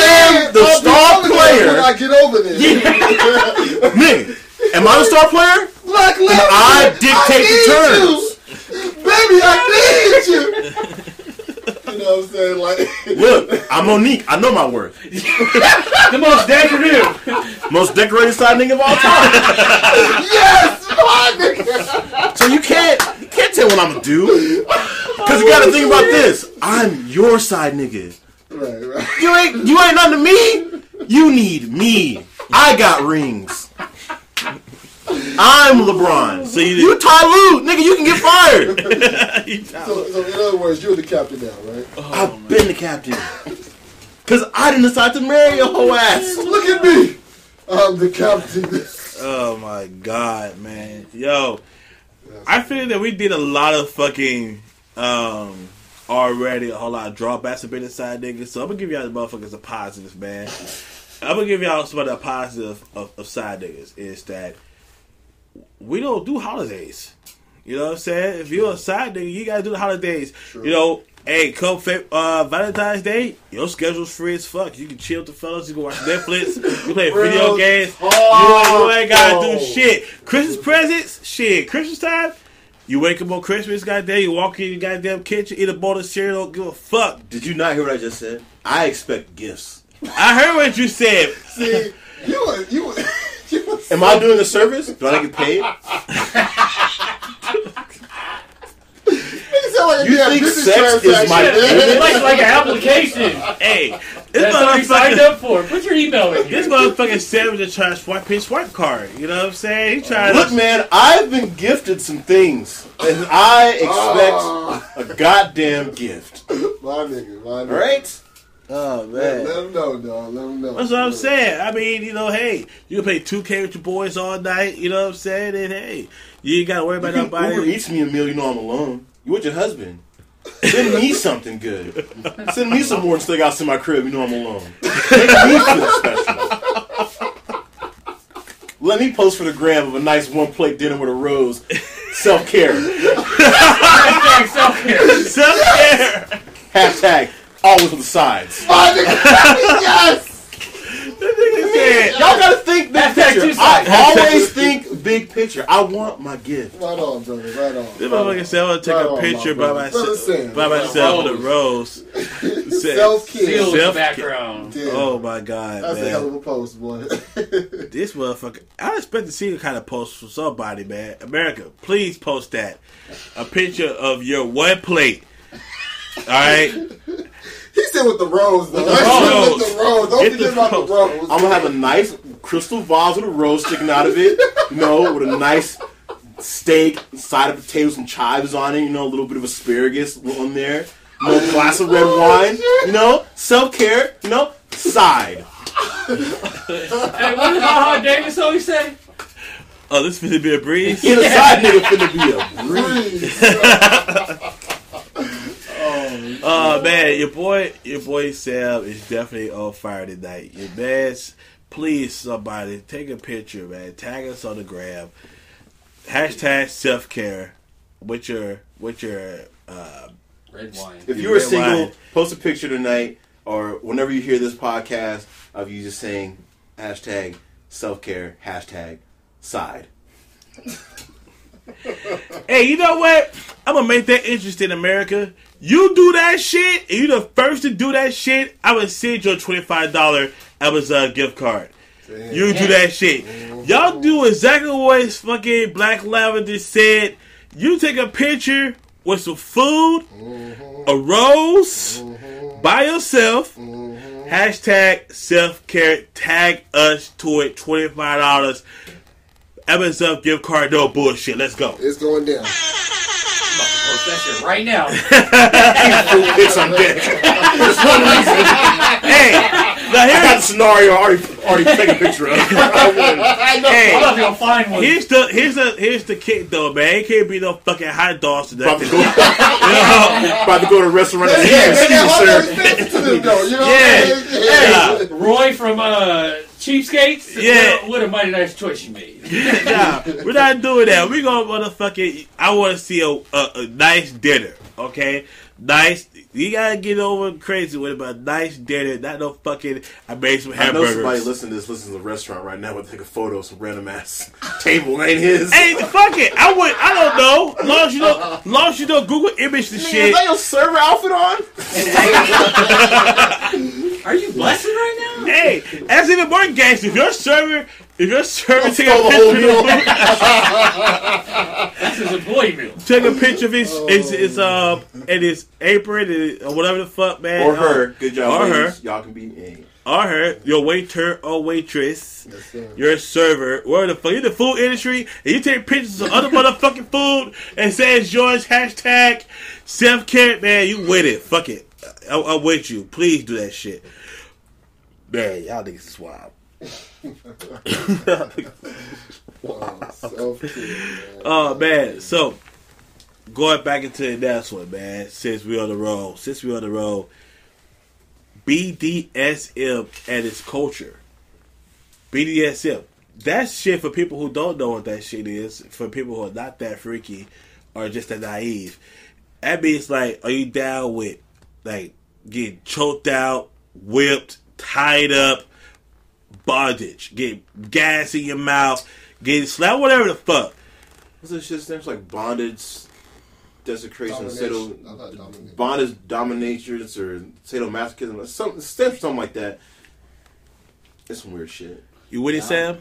am the I'll star player, When I get over there, (laughs) nigga, am I the star player? Black Lady, I dictate the need you. baby. I need you. you know what I'm saying? Like, Look, (laughs) I'm Mo'Nique. I know my worth. the most decorative. Most decorated side nigga of all time. yes, my nigga. So you can't you can't tell what I'm gonna do. Cause you gotta think about this. I'm your side nigga. Right, right. You ain't you ain't nothing to me. You need me. I got rings. I'm LeBron. So you- you Ty Lue, nigga, you can get fired. (laughs) So, so in other words, you're the captain now, right? I've been the captain. Cause I didn't decide to marry a whole ass. Look at me. I'm the captain. Oh my god, man. Yo, I feel that we did a lot of fucking um already a whole lot of drawbacks of being inside niggas. So I'm gonna give y'all the motherfuckers a positive, man. I'm gonna give y'all some of the positive of, of side niggas is that we don't do holidays. You know what I'm saying? If you're a side nigga, you gotta do the holidays. True. You know, hey, come uh, Valentine's Day, your schedule's free as fuck. You can chill with the fellas. You can watch Netflix. (laughs) you play Real video games. You ain't gotta do shit. Christmas presents, shit. Christmas time. You wake up on Christmas, goddamn. You walk in your goddamn kitchen, eat a bowl of cereal, don't give a fuck. Did you not hear what I just said? I expect gifts. I heard what you said. See, you were, you were, (laughs) you were Am I doing a service? Do I get paid? (laughs) You sound like a You think sex is my- transaction. It's like, like an application. Hey, this That's what we signed up for. Put your email in This here. motherfucker said was trying to swipe his swipe card. You know what I'm saying? He trying Look, to. man, I've been gifted some things, and I expect a ah. goddamn gift. My nigga, my nigga. right? Oh man. let him know, dog. Let him know. That's what I'm saying. I mean, you know, hey, you can play 2K with your boys all night. You know what I'm saying? And hey, you ain't gotta worry about You can Uber nobody. eats me a meal, you know I'm alone. You with your husband. Send me something good. Send me some more and stick out in my crib, you know I'm alone. Make me feel special. Let me post for the gram of a nice one plate dinner with a rose. Self care. Hashtag self-care. Self-care. Hashtag always on the sides. Oh, my nigga, yes! That nigga said, Y'all gotta think big picture. I always think big picture. I want my gift. Right on, brother. Right on. This motherfucker said, I want to take Right a on, picture my by brother. myself, by myself with a rose. (laughs) Said- Self-care. Seal in the Self- background. Damn. Oh my god, That's a hell of a post, boy. (laughs) This motherfucker, I expect to see a kind of post from somebody, man. America, please post that. A picture of your one plate. All right? he said with the rose, though. (laughs) the rose. with the rose. Don't Get forget about the rose. I'm gonna have a nice crystal vase with a rose sticking out of it. You know, with a nice steak, side of potatoes, and chives on it. You know, a little bit of asparagus on there. You know, a glass of red oh, wine. You know, self care. You know, side. Hey, what did Baha Davis always say? Oh, this finna be a breeze? In a side nigga finna be a breeze. Please. Oh man, your boy, your boy Sam is definitely on fire tonight. Your man's, please somebody take a picture, man. Tag us on the gram. Hashtag self care with your with your uh, Red wine. If You you were single, wine. post a picture tonight, or whenever you hear this podcast of you just saying hashtag self care, hashtag side. (laughs) Hey, you know what? I'm gonna make that interesting, America. You do that shit, and you the first to do that shit. I would send you a twenty five dollar Amazon gift card. You do that shit. Mm-hmm. Y'all do exactly what fucking Black Lavender said. You take a picture with some food, mm-hmm. a rose, mm-hmm. by yourself. Hashtag self care. Tag us to it. Twenty five dollars. Amazon gift card. No bullshit. Let's go. It's going down. Post that shit right now. (laughs) It's on deck. (laughs) Hey, now I got here's the scenario already already taken a picture of. (laughs) I'm hey. about to go find one. Here's the here's the here's the kick though, man. It can't be no fucking hot dogs today. About to go, (laughs) about to go to a restaurant and Yeah, yeah, sir. though, you know Yeah. I mean? Yeah. Roy from uh, Cheapskates. Yeah. What, what a mighty nice choice you made. (laughs) nah, we're not doing that. We're gonna motherfucking. I want to see a, a a nice dinner. Okay, nice. You gotta get over crazy with it, but a nice dinner, not no fucking. I made some I know somebody hamburgers. listening to this listens to the restaurant right now would take a photo of some random ass (laughs) table ain't his. Hey, fuck it. I would. I don't know. Long as you don't. Long as you don't Google image the Nigga, shit. is that your server outfit on? (laughs) (laughs) Are you blessing right now? Hey, that's even more gangster. If your server, if your server take a Stole the whole picture, meal. That's his employee meal. take a picture of his, his, his uh, and his apron and, or whatever the fuck, man. Or her. Good job, Or her. Y'all can be. Hey. or her, your waiter or waitress, Yes, sir. your server, where the fuck, you in the food industry, and you take pictures of other motherfucking food and say it's yours, hashtag self care, man, you with it. Fuck it. I, I'm with you. Please do that shit. Man, y'all niggas is wild. Oh, (laughs) man. Oh man, so going back into the next one, man. Since we on the road, since we on the road, BDSM and its culture. BDSM. that shit for people who don't know what that shit is, for people who are not that freaky or just that naive. That means like, are you down with like getting choked out, whipped, tied up, bondage, Get gas in your mouth, get slapped, whatever the fuck. What's this shit stands like bondage, desecration, Domination. sado, I thought domination. bondage, dominatrix, or sadomasochism, or something, it something like that. It's some weird shit. You with it, Sam?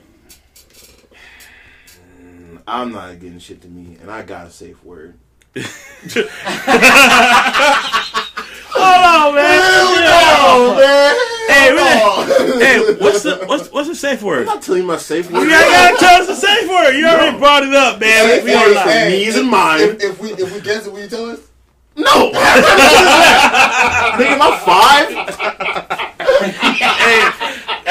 Mm, I'm not getting shit to me, and I got a safe word. (laughs) Hold on, man. (laughs) Man. Hey, really? Hey, what's the what's what's the safe word? I'm not telling you my safe word. You gotta, gotta tell us the safe word. You already brought it up, man. Hey, we hey, don't lie. hey, Knees if- and mine. If, if we if we guess it, will you tell us? No! (laughs) Nigga, am I five?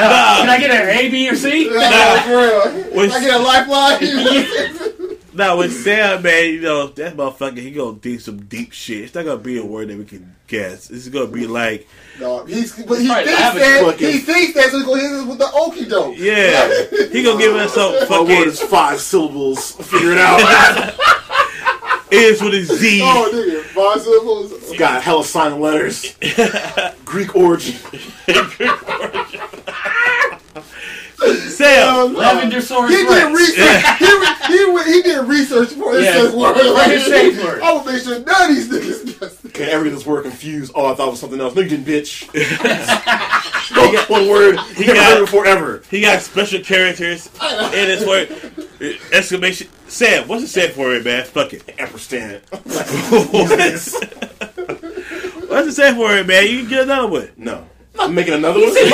Uh, can I get an A, B, or C? Yeah, for real. Which- I get a lifeline. (laughs) (laughs) Now with Sam, man, you know that motherfucker, he gonna do some deep shit. It's not gonna be a word that we can guess. It's gonna be like, no, he's but he Right, thinks I have a that fucking- he thinks that so gonna hit us with the okie doke. yeah, he gonna give us some My word fucking is five syllables. Figure it out. (laughs) is with a Z. Oh, nigga, five syllables. Got hella silent letters. (laughs) Greek origin. (laughs) Sam, Lavender Source He did Rex. research. (laughs) he, re- he, re- he did research for his Yeah. safe word. For his safe (laughs) word. I will make sure none of these niggas Okay, everything this word confused. Oh, I thought it was something else. No, you didn't, bitch. (laughs) No, one word. He got- heard it forever. he got special characters in his word. Exclamation! Sam, what's the safe word, man? Fuck it. Ampersand. What's the safe word, man? You can get another one. No. I'm making another one. Nigga, you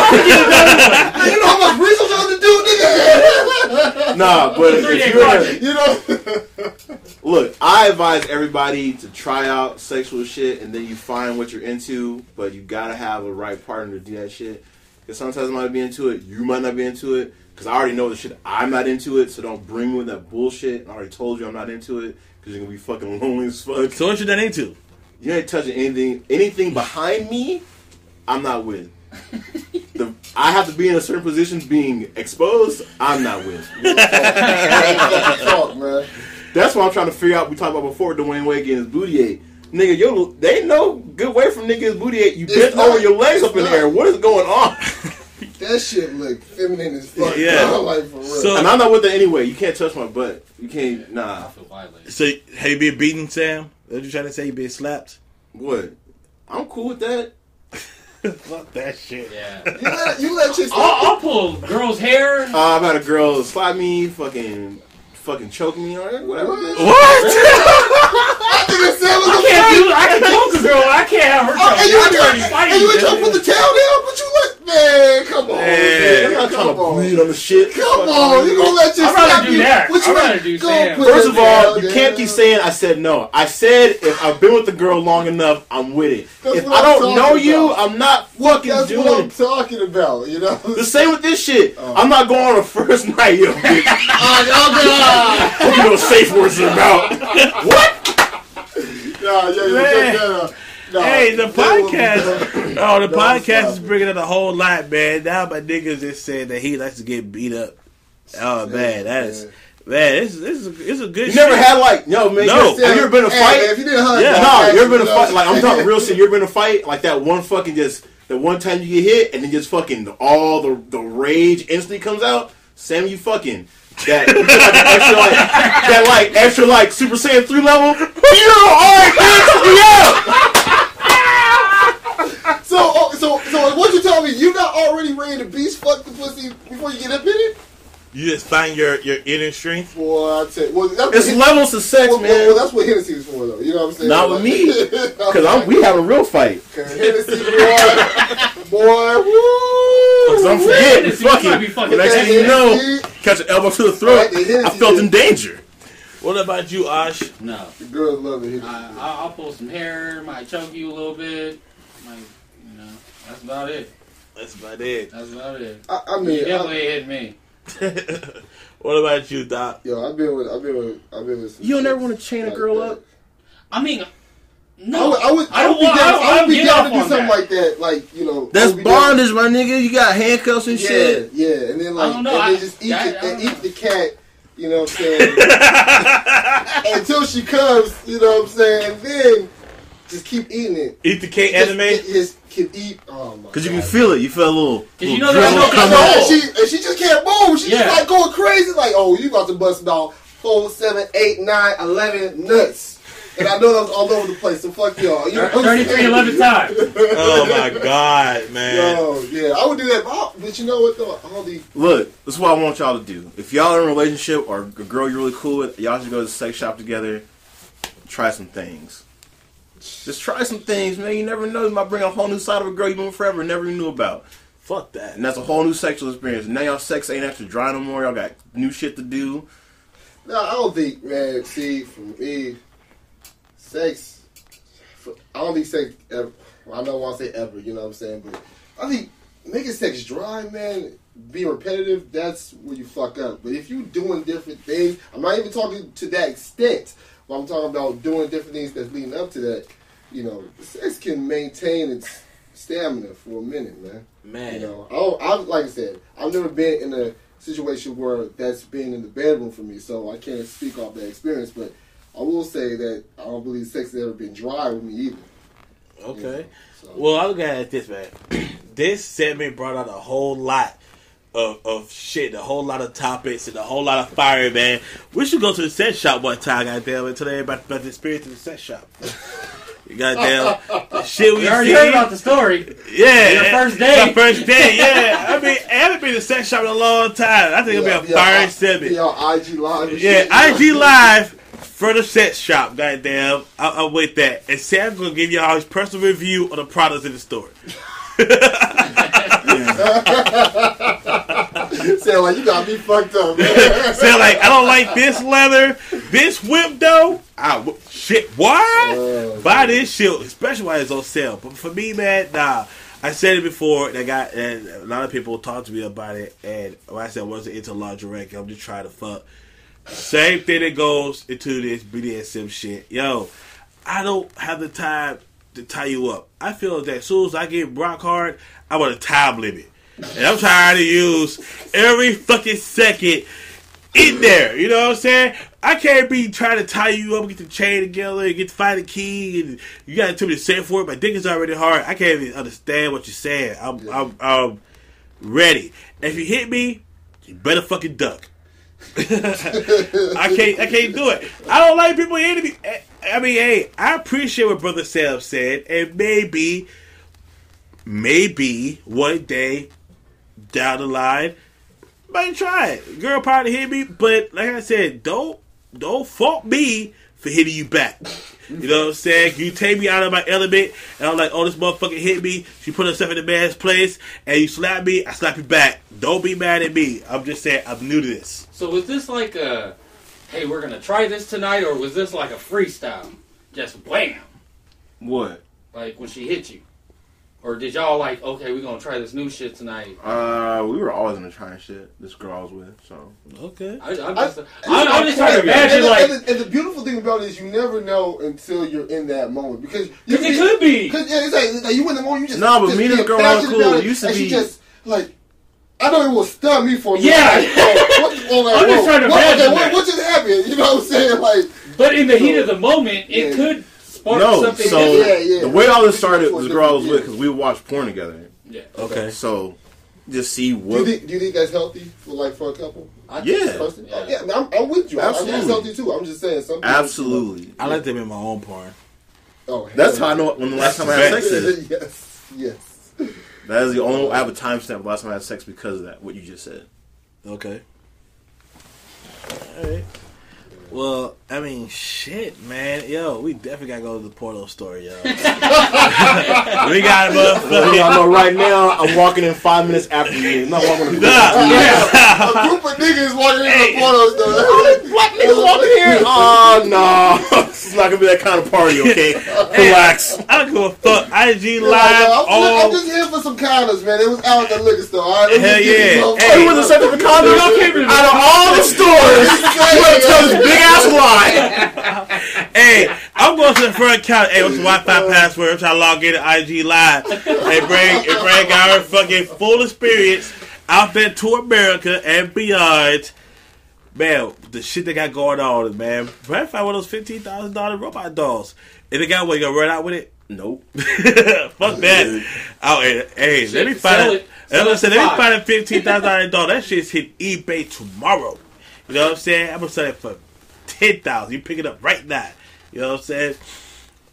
know how much research I have to do, nigga? (laughs) nah, but if you're in a- You know? (laughs) Look, I advise everybody to try out sexual shit and then you find what you're into, but you gotta have a right partner to do that shit. Because sometimes I might be into it, you might not be into it. Because I already know the shit I'm not into it, so don't bring me with that bullshit. I already told you I'm not into it because you're gonna be fucking lonely as fuck. So what you done into? You ain't touching anything, anything behind me. I'm not with. (laughs) The, I have to be in a certain position, being exposed. I'm not with. Talk, (laughs) man. That's what I'm trying to figure out. We talked about before Dwyane Wade getting his booty ate. Nigga, yo, they ain't no good way from nigga's booty ate. You It's bent not. over your legs up in the air. What is going on? (laughs) That shit look feminine as fuck. Yeah. (laughs) like for real. So- and I'm not with that anyway. You can't touch my butt. You can't. I Nah. feel violated. So have you been beaten, Sam? What you trying to say? You been slapped? What? I'm cool with that. Fuck that shit. Yeah. you let you let chicks. I'll, I'll pull girls' hair. Uh, I've had a girl slap me, fucking, fucking choke me, or whatever. What? What? Nigga said was I a can't do. I can choke a girl. I can't have her Oh, choke. and you I'm ain't already trying, fighting. and you ain't man. trying to put the tail down, but you let man, come on, Man. man, I'm not trying come to on, bleed on the shit. come on, you gonna let you I'd rather slap do you? that. What you I'd rather ain't- do go Sam. First of all, you can't keep saying I said no. I said if I've been with the girl long enough, I'm with it. That's if I don't know talking you. I'm not fucking That's doing what I'm talking about. You know. The same with this shit. Oh. I'm not going on a first (laughs) night, yo, bitch. (laughs) oh, Hope you know what safe words are about. what? (laughs) Nah, yeah, yeah, Man. Check that out. Nah, Hey, the that would be- podcast. (coughs) (coughs) Oh, the No, podcast is it. bringing up a whole lot, man. Now my niggas just said that he likes to get beat up. Oh man, that is man. This, this is this is a good. Shit. You never had like, yo, man. No. Have you ever been in a Hey, fight? if you did a hug, Yeah. No, you ever been a fight? Like I'm talking real shit. You ever been a fight? Like that one fucking just the one time you get hit and then just fucking all the the rage instantly comes out. Sam, you fucking that you like extra like that like extra like Super Saiyan three level. (laughs) You all right, bitch? Yeah. So, so, so, what you tell me? You not already ready to beast fuck the pussy before you get up in it? You just find your your inner strength. Well, I tell you, well, that's It's what, levels to sex, well, man. well, well, that's what Hennessy is for, though. You know what I'm saying? Not with me, (laughs) Cause I'm we having a real fight. (laughs) Hennessy, boy, boy, woo! Cause I'm forgetting, Hennessy, you fucking. fucking Next That thing you know, catch an elbow to the throat. Right, the I felt in danger. What about you, Ash? No. The girls love it. Hennessy. I, I'll, I'll pull some hair. Might choke you a little bit. Might, you know. That's about it. That's about it. That's about it. I, I You mean, I, hit me. (laughs) what about you, Doc? yo, I've been with, I've been with, I've been with. Some You don't ever wanna chain a girl that. up? I mean, uh, No, I would, I would, I I would don't be want- down, I don't- I I would be down to do something that. like that. Like you know, I That's would down- bondage, my nigga. You got handcuffs and Yeah, shit. yeah, and then like, don't know, and I- then just eat, I- the, I and eat the cat. You know what I'm saying? (laughs) Until she comes, you know what I'm saying? And then just keep eating it. Eat the cat anime. it- Just can eat. Oh my Cause you can feel it. You feel a little. 'Cause you little know there's no come control. and she, and she just can't move. She's Yeah. just like going crazy. Like, oh, you about to bust about four, seven, eight, nine, eleven nuts. And I know that was all over the place. So fuck y'all. You know what 33 11 times. Oh my god, man. Yo, yeah, I would do that. But, I- but you know what though? All the Look, this is what I want y'all to do. If y'all are in a relationship or a girl you're really cool with, y'all should go to the sex shop together. Try some things. Just try some things, man. You never know. You might bring a whole new side of a girl you've been with forever and never even knew about. Fuck that. And that's a whole new sexual experience. Now y'all sex ain't extra dry no more. Y'all got new shit to do. No, I don't think, man. See, for me, sex. For, I don't think sex. Ever, I don't want to say ever. You know what I'm saying? But I think making sex dry, man, being repetitive. That's where you fuck up. But if you doing different things, I'm not even talking to that extent. But I'm talking about doing different things that's leading up to that. You know, sex can maintain its stamina for a minute, man. Man. You know, I I've like I said, I've never been in a situation where that's been in the bedroom for me, so I can't speak off that experience. But I will say that I don't believe sex has ever been dry with me either. you Okay. know, so. Well, I'll look at it this man. (clears throat) this segment brought out a whole lot of, of shit, a whole lot of topics, and a whole lot of fire, man. We should go to the sex shop one time, goddamn, and tell everybody about the experience in the sex shop. (laughs) You goddamn (laughs) the shit we We already see. heard about the story. yeah, Your first day. My first day, yeah. (laughs) I mean, I haven't been to the sex shop in a long time. I think it'll be a fire segment. Be on IG live. Yeah, shit, you know? IG Live for the sex shop, goddamn. I- I'm with that. And Sam's gonna give y'all his personal review of the products in the store. (laughs) Saying like you got me fucked up. Man. Say like, I don't like this leather, this whip though. I wh- shit, what? Oh, Buy this shit, especially while it's on sale. But for me, man, nah. I said it before. That got and a lot of people talked to me about it. And I said I wasn't into lingerie, I'm just trying to fuck. Same thing that goes into this BDSM shit. Yo, I don't have the time to tie you up. I feel that as soon as I get rock hard, I want a time limit. And I'm trying to use every fucking second in there. You know what I'm saying? I can't be trying to tie you up, get the chain together, get to find the key, and you got to tell me to say for it. My dick is already hard. I can't even understand what you're saying. I'm, I'm, I'm ready. If you hit me, you better fucking duck. I can't, I can't do it. I don't like people hitting me. I- I mean, hey, I appreciate what Brother Sam said, and maybe, maybe one day down the line, might try it. Girl probably hit me, but like I said, don't don't fault me for hitting you back. You know what I'm saying? You take me out of my element, and I'm like, oh, this motherfucker hit me. She put herself in the man's place, and you slap me, I slap you back. Don't be mad at me. I'm just saying, I'm new to this. So was this like a, hey, we're gonna try this tonight, or was this like a freestyle? Just wham, What? like when she hit you, or did y'all like, okay, we're gonna try this new shit tonight? Uh, we were always into trying shit. This girl I was with, so Okay. I, I'm I- just, I, I'm just trying to and, imagine and, like, and, the, and the beautiful thing about it is you never know until you're in that moment because you because it could be. Cause yeah, it's like, like you in the moment, you just No, but just me and this girl were passionate cool. It used to and she be- just like. I know it will stun me for a minute. Yeah. Like, oh, what, oh, (laughs) like, I'm just trying to what, imagine okay, what, that. what just happened? (laughs) You know what I'm saying? Like, But in the heat of the moment, it Yeah. could spark no. something So. Yeah, yeah. the way all this started do was it the girl I was different, with because we watched porn together. Yeah. Okay. So just see do you, what. think, do you think that's healthy for like for a couple? I think Yeah. so. Yeah. Oh, yeah, I mean, I'm, I'm with you. I- I think Absolutely. healthy too. I'm just saying something. Absolutely. I like them in my own porn. Oh, That's how I know when the last time I had sex is. (laughs) yes, yes. That is the only. I have a timestamp. of the Last time I had sex because of that. What you just said. Okay. Alright. Well, I mean, shit, man. Yo, we definitely gotta go to the porno store, yo. (laughs) we got a Well, motherfucking. I know right now I'm walking in five minutes after you. I'm not walking in Nah, yeah. A group of niggas walking Hey. in the porno store. Black niggas walking here? Oh no, this is not gonna be that kind of party. (laughs) Okay, relax. I don't give a fuck. IG Like, live. yo, I'm, all I'm just here for some condoms, man. It was out at the liquor store. All right, Let's Hell just get these yeah. motherfuckers- Hey, You was a searching for condoms out of all the (laughs) stores. You want to tell this big ass lie? (laughs) hey, I I'm going to the front counter. Hey, what's the Wi-Fi password? I'm trying to log in to IG Live Hey, bring and bring our fucking full experience out there to America and beyond. Man, the shit they got going on, man. Brad find one of those fifteen thousand dollar robot dolls, and the guy what you gonna run out with it? Nope. (laughs) Fuck that. Oh, hey, hey let me find sell it. it. Sell Let me say, let me find a fifteen thousand dollar (laughs) doll. That shit's hit eBay tomorrow. You know what I'm saying? I'm gonna sell it for ten thousand. You pick it up right now. You know what I'm saying?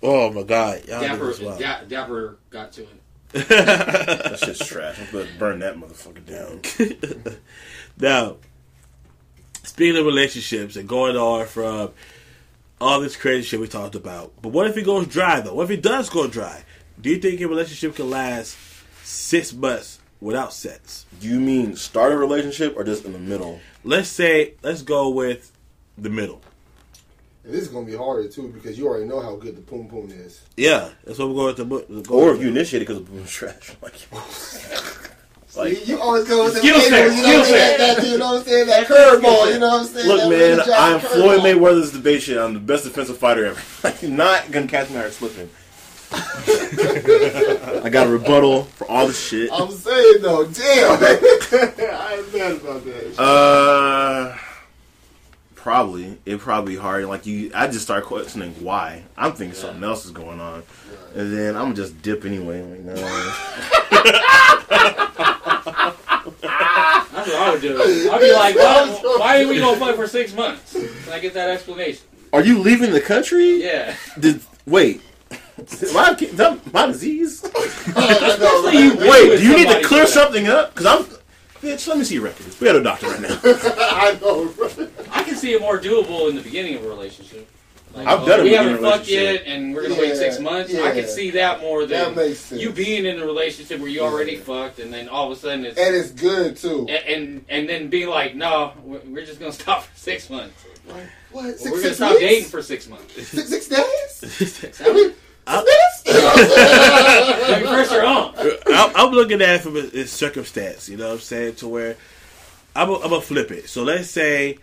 Oh my god, y'all Dapper, niggas wild. Da- Dapper got to it. (laughs) That shit's trash. I'm gonna burn that motherfucker down. (laughs) Now, speaking of relationships and going on from all this crazy shit we talked about, but what if it goes dry though? What if it does go dry? Do you think a relationship can last six months without sex? Do you mean start a relationship or just in the middle? Let's say, let's go with the middle. And this is gonna be harder too because you already know how good the poom poom is. Yeah, that's what we're going to. Go Or with if you initiate it because of trash. (laughs) Like, See, you always go with the Skill set, angles, you know what I'm skill saying? set. That, you know what I'm saying? That curveball, you know what I'm saying? look, That man, I'm Floyd curveball. Mayweather's debate shit. I'm the best defensive fighter ever. (laughs) Like, you're not gonna catch me out slipping. (laughs) I got a rebuttal for all the shit. I'm saying though, damn. I ain't mad about that. Uh, probably it probably hard. Like you, I just start questioning why. I'm thinking something else is going on, and then I'm just dip anyway. Like, no. (laughs) That's what I would do. I'd be like, why, why ain't we gonna fuck for six months? Can I get that explanation? Are you leaving the country? Yeah. Did wait? (laughs) Am I, is that my disease? I know, Especially you right? Be Wait, do you need to clear something up? Because I'm. Bitch, let me see your records. We got a doctor right now. (laughs) I know. I can see it more doable in the beginning of a relationship. Like, I've oh, done it oh, we haven't fucked yet, and we're gonna wait six months. I can see that more than That makes sense. you being in a relationship where you already Yeah. fucked, and then all of a sudden it's And it's good too. and, and and then being like, no, we're we're just gonna (laughs) stop for six months. What? Or Six, we're gonna six stop weeks? dating for six months. six, six days? (laughs) I mean, I'm. I'm, I'm looking at it from a, circumstance. You know what I'm saying? To where I'm gonna flip it. So let's say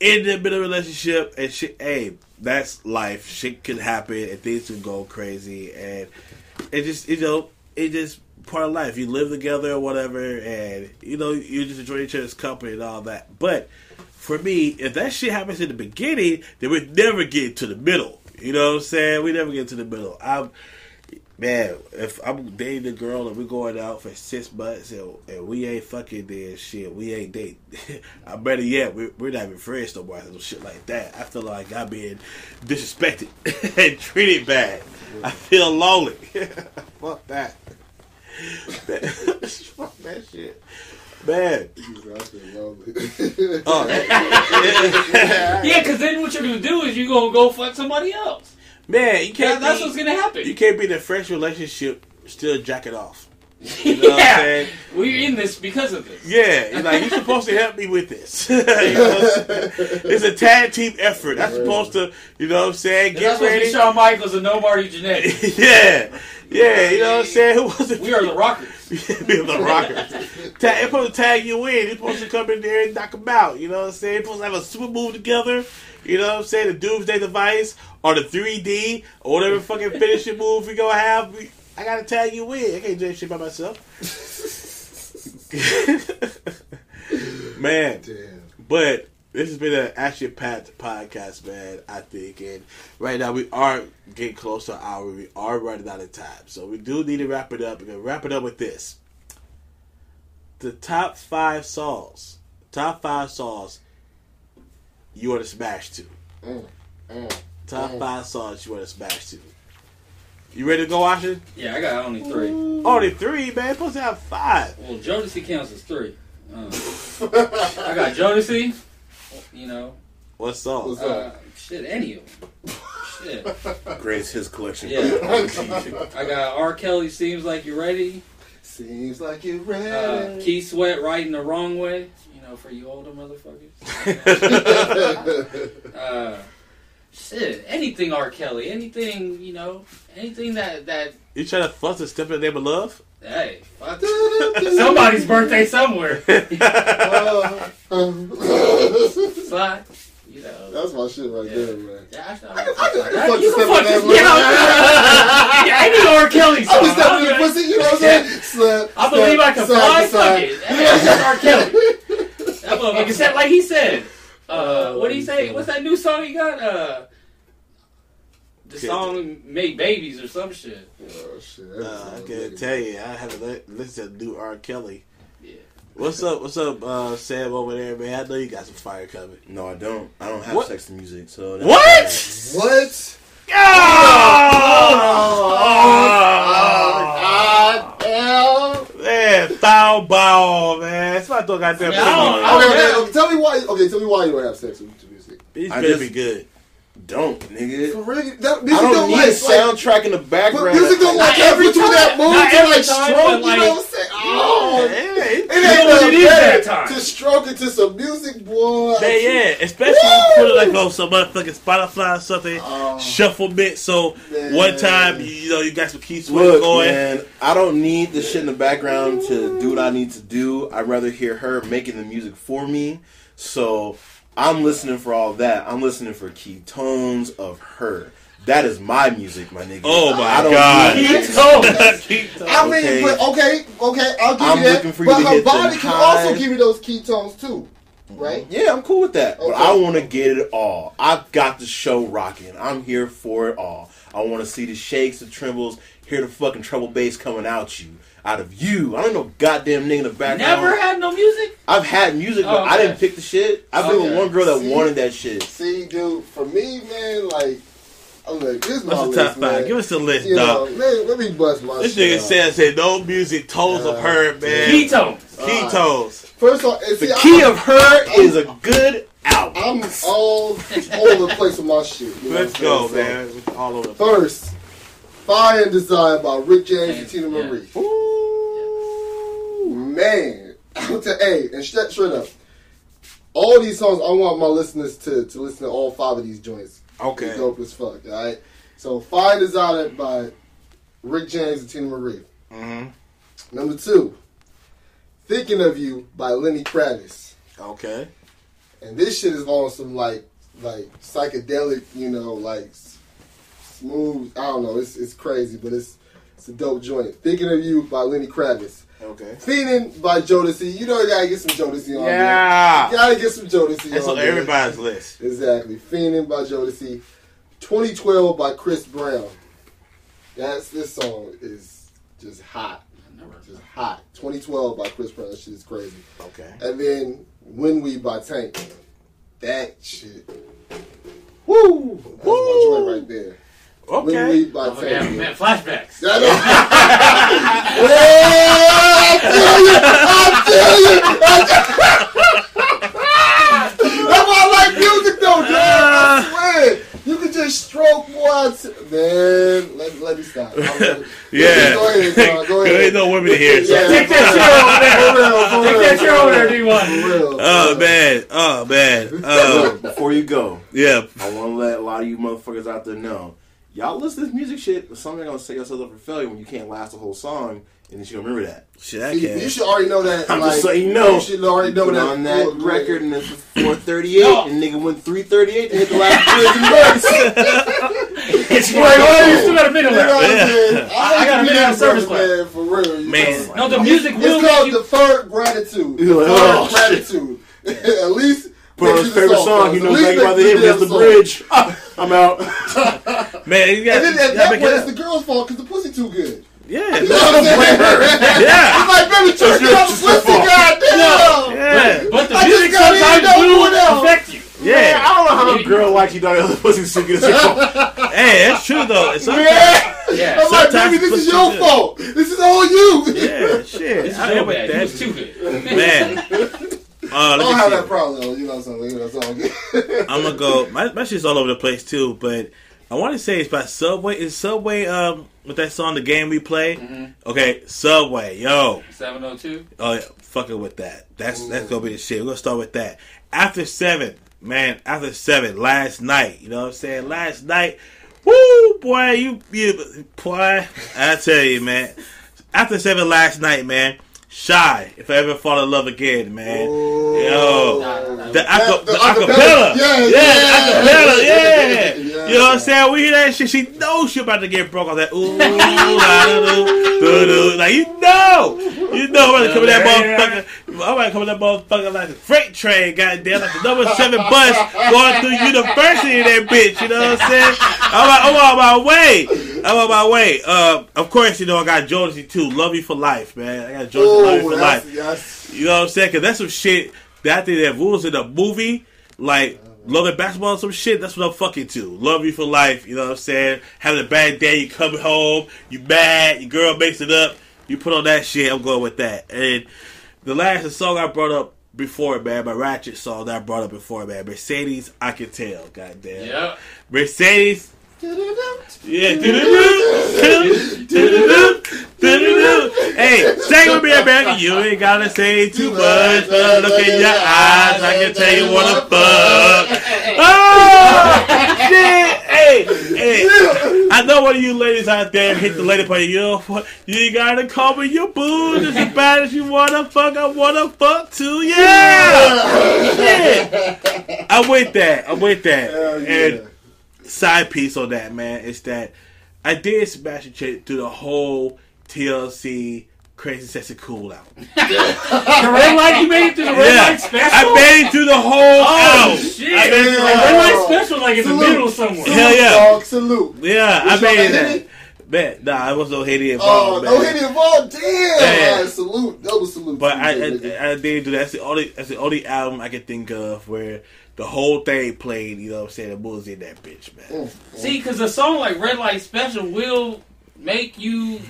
in the middle of a relationship and shit. Hey, that's life. Shit can happen and things can go crazy, and it just you know it just part of life. You live together or whatever, and you know you just enjoy each other's company and all that. But for me, if that shit happens in the beginning, then we never get to the middle. You know what I'm saying? We never get to the middle. I'm man, if I'm dating a girl and we're going out for six months and, and we ain't fucking then shit, we ain't date. (laughs) I better yet, we're, we're not even friends no more. No shit like that. I feel like I'm being disrespected (laughs) and treated bad. I feel lonely. (laughs) Fuck that. Fuck that shit. Man. (laughs) Oh, (laughs) Yeah, because then what you're gonna do is you're gonna go fuck somebody else. man, you can't. that's be, what's gonna happen. You can't be in a fresh relationship still jack it off. You know what I'm yeah, saying? we're in this because of this. Yeah, you're like you're supposed to help me with this. (laughs) You know what I'm saying? it's a tag team effort. I'm supposed to, you know what I'm saying? And Get that's supposed to ready. be Shawn Michaels and no Marty Jannetty. (laughs) yeah, yeah. You know what I'm saying? Who was it? We are the Rockers. (laughs) we are the Rockers. Ta- They're supposed to tag you in. They're supposed to come in there and knock them out. You know what I'm saying? They're supposed to have a super move together. You know what I'm saying? The Doomsday Device or the 3D or whatever fucking finishing move we gonna have. We, I gotta tag you in. I can't do that shit by myself. (laughs) Man, Damn. but this has been an action packed podcast, man. I think, and right now we are getting close to an hour. We are running out of time, so we do need to wrap it up. We're gonna wrap it up with this: the top five songs, top five songs you want to smash to. Mm, mm, Top Mm. five songs you want to smash to. You ready to go, Washington? Yeah, I got only three. Only three, man. Supposed to have five. Well, Jodeci counts as three. Uh, (laughs) I got Jodeci. You know, What song? What's uh, shit, any of them. Shit. (laughs) Grace his collection. Yeah. (laughs) I got R. Kelly. Seems like you're ready. Seems like you're Uh, ready. Keith Sweat riding the wrong way. You know, for you older motherfuckers. Uh, shit, anything R. Kelly, anything you know, anything that that You trying to fuss and step in the name of love? hey, fuck somebody's birthday somewhere. (laughs) Uh, Sly, You know. That's my shit right Yeah. there, man. Yeah, actually, I I can- can I I can fuck You step can fuck that this. know. Yeah, I need R. Kelly song. I'm just stepping in the I'm pussy, you know what I'm saying? Slap, I believe I can fly. side to side. Fuck it. That's R. Kelly. That motherfucker said like he said. Uh, what do you say? What's that new song he got? Uh, the song "Make Babies" or some shit. Oh, shit. that Uh, was I a can't tell you. I haven't li- listened to new R. Kelly. Yeah. What's up? What's up, uh, Sam over there, man? I know you got some fire coming. No, I don't. I don't have What? sex to music. So that's What? What? Oh, God damn. Man, foul ball, man. It's my dog got that. I mean, I don't- I Okay, don't- okay, okay, tell me why. Okay, tell me why you don't have sex with music. He's I better just- be good. Don't, nigga. For real, that I music don't don't need like, a soundtrack in the But background. music don't like every every time. that mood to every like time, stroke. but, You know what I'm saying? Oh, Yeah, it he- ain't no it is better that time. to stroke it to some music, boy. Man, yeah, especially when you put it like on some motherfucking Spotify or something, Oh. shuffle bit. So Man. one time, you, you know, you got some key switch Look, going. man, I don't need the shit in the background to do what I need to do. I'd rather hear her making the music for me. So I'm listening for all that. I'm listening for key tones of her. That is my music, my nigga. Oh my I don't God. need- Key tones. Key tone. I mean, Okay. but okay, okay, I'll give I'm you that. for you but to her hit body can high. also give you those ketones too, right? Mm-hmm. Yeah, I'm cool with that. But I want to get it all. I've got the show rocking. I'm here for it all. I want to see the shakes, the trembles, hear the fucking treble bass coming out you, out of you. I don't know goddamn nigga in the background. Never had no music. I've had music, but Oh, I didn't pick the shit. I've been with one girl that See? wanted that shit. See, dude, for me, man, like, I'm like, here's my What's list, top man. five? Give us a list, you know, dog. let, let me bust my This shit nigga out. said, said no music, tones of Uh, her, man. Key tones. Key tones. First off, and see, The I- key I- of her is a good album. I'm all over the place with my shit. You know Let's what go, I'm man. We're all over. First, Fire and Desire by Rick James and Teena Yeah. Marie. Ooh. Man, I'll tell, hey, and straight, straight up, all these songs, I want my listeners to, to listen to all five of these joints. Okay. It's dope as fuck, alright? So, Fire and Desire by Rick James and Teena Marie. hmm Number two, Thinking of You by Lenny Kravitz. Okay. And this shit is on some like like psychedelic, you know, like smooth. I don't know. It's it's crazy, but it's it's a dope joint. Thinking of You by Lenny Kravitz. Okay. Feenin' by Jodeci. You know you gotta get some Jodeci on there. Yeah. You gotta get some Jodeci That's on on there. everybody's list. Exactly. Fiending by Jodeci. 2012 by Chris Brown. That's this song is just hot. Just hot. 2012 by Chris Brown. That shit is crazy. Okay. And then When We by Tank. That shit. Woo! That's my joint right there. When We Okay. by Oh, man, Tank. man, flashbacks. That is- (laughs) Yeah, I feel you. I feel you. (laughs) That's why I like music though, dude. I swear. You can just stroke what man. Let, let me stop. I'm (laughs) Yeah. Go ahead, John. Go There ahead. ain't no women here. So. Yeah. Take that For real, for Take real, that shit over there, D1. real. Oh man. Oh man. Oh Look, before you go, yeah. I want to let a lot of you motherfuckers out there know. Y'all listen to this music shit, but some are gonna set yourself up for failure when you can't last a whole song, and then you gonna remember that. Shit, I See, you should already know that. I'm like, just saying, you know. You should already know that on that full- record, and it's (laughs) 438, No. and nigga went 338 to hit the last (laughs) prison verse. it's Wait, wait, you still got a minute left. what I'm Yeah. I- I got a like minute you, on service brother, man, for real. You Man. know. No, the music will It's called you. deferred gratitude. You're Deferred oh, gratitude. (laughs) At least Put on make his favorite song. He At knows least nothing about the make him. That's the bridge. Ah. I'm out. Man, you got. And then at that point, it's the girl's fault because the pussy too good. Yeah. You know what I'm saying? (laughs) Yeah. I'm like, baby, check your it out, sister's pussy, fault. goddamn. Yeah. But the I just music sometimes don't do it do now. affect you. Man, Yeah. I don't know how no girl like you thought the other pussy so good. (laughs) Hey, that's true though. It's sometimes, Yeah. Yeah. I'm like, baby, this is your fault. This is all you. Yeah, shit. It's I real am with bad. It was too that. good. Man. (laughs) Uh, I don't me have see. that problem. You know something. You know something. I'm gonna (laughs) go. My, my shit's all over the place too, but I want to say it's by Subway. Is Subway um with that song, the game we play? Mhm. Okay, Subway, yo, 702. oh yeah, fucking with that. That's that's gonna be the shit. We're gonna start with that. After seven, man. After seven, last night. You know what I'm saying? Last night, woo, boy, you, you boy. I tell you, man. After seven last night, man. Shai, if I ever fall in love again, man. Oh. Yo. Nah, nah, nah. The, aca- the the acapella. acapella. Yeah, yeah, yeah. the acapella, yeah. Yeah. You know what I'm saying? We hear that shit, she knows she about to get broke off that ooh, la. Like, you know. You know I'm about to come in that motherfucker. I'm about to come in that motherfucker like a freight train, goddamn, like the number seven bus going through university in that bitch. You know what I'm saying? I'm, on- I'm on my way. I'm on my way. Uh, of course, you know, I got Jodeci too. Love you for life, man. I got Jodeci Love you Oh, for that's, life. that's, You know what I'm saying? Because that's some shit that I think that rules in a movie, like Love and Basketball and some shit, that's what I'm fucking to. Love you for life, you know what I'm saying? Having a bad day, you come home, you mad, your girl makes it up, you put on that shit, I'm going with that. And the last song I brought up before, man, my Ratchet song that I brought up before, man, Mercedes, I Can Tell, goddamn. Yep. Mercedes, yeah. Hey, sing with me, America. You ain't gotta say too much, but look in your eyes. I can tell you wanna fuck. Oh, shit. Hey, hey. I know one of you ladies out there hit the lady part. You know what? You gotta call me your boo. Just as bad as you wanna fuck, I wanna fuck too. Yeah. Shit. I'm with that. I'm with that. Yeah. And side piece on that, man, is that I did smash a chick through the whole TLC Crazy Sexy Cool out. (laughs) The red light, you made it through the red light special. I made it through the whole Oh out. shit! I made it through The the Yeah. red light special, like in the middle somewhere. Hell yeah. Dog, salute. Yeah, Was I made hit it. it? Man, nah, I was no Haiti Oh, involved. no man. hit involved. Damn. Yeah. All right, salute. Double salute. But to I, you. I, I did do that. That's the only that's the only album I can think of where the whole thing played. You know what I'm saying? The Bulls in that bitch, man. See, because a song like Red Light Special will make you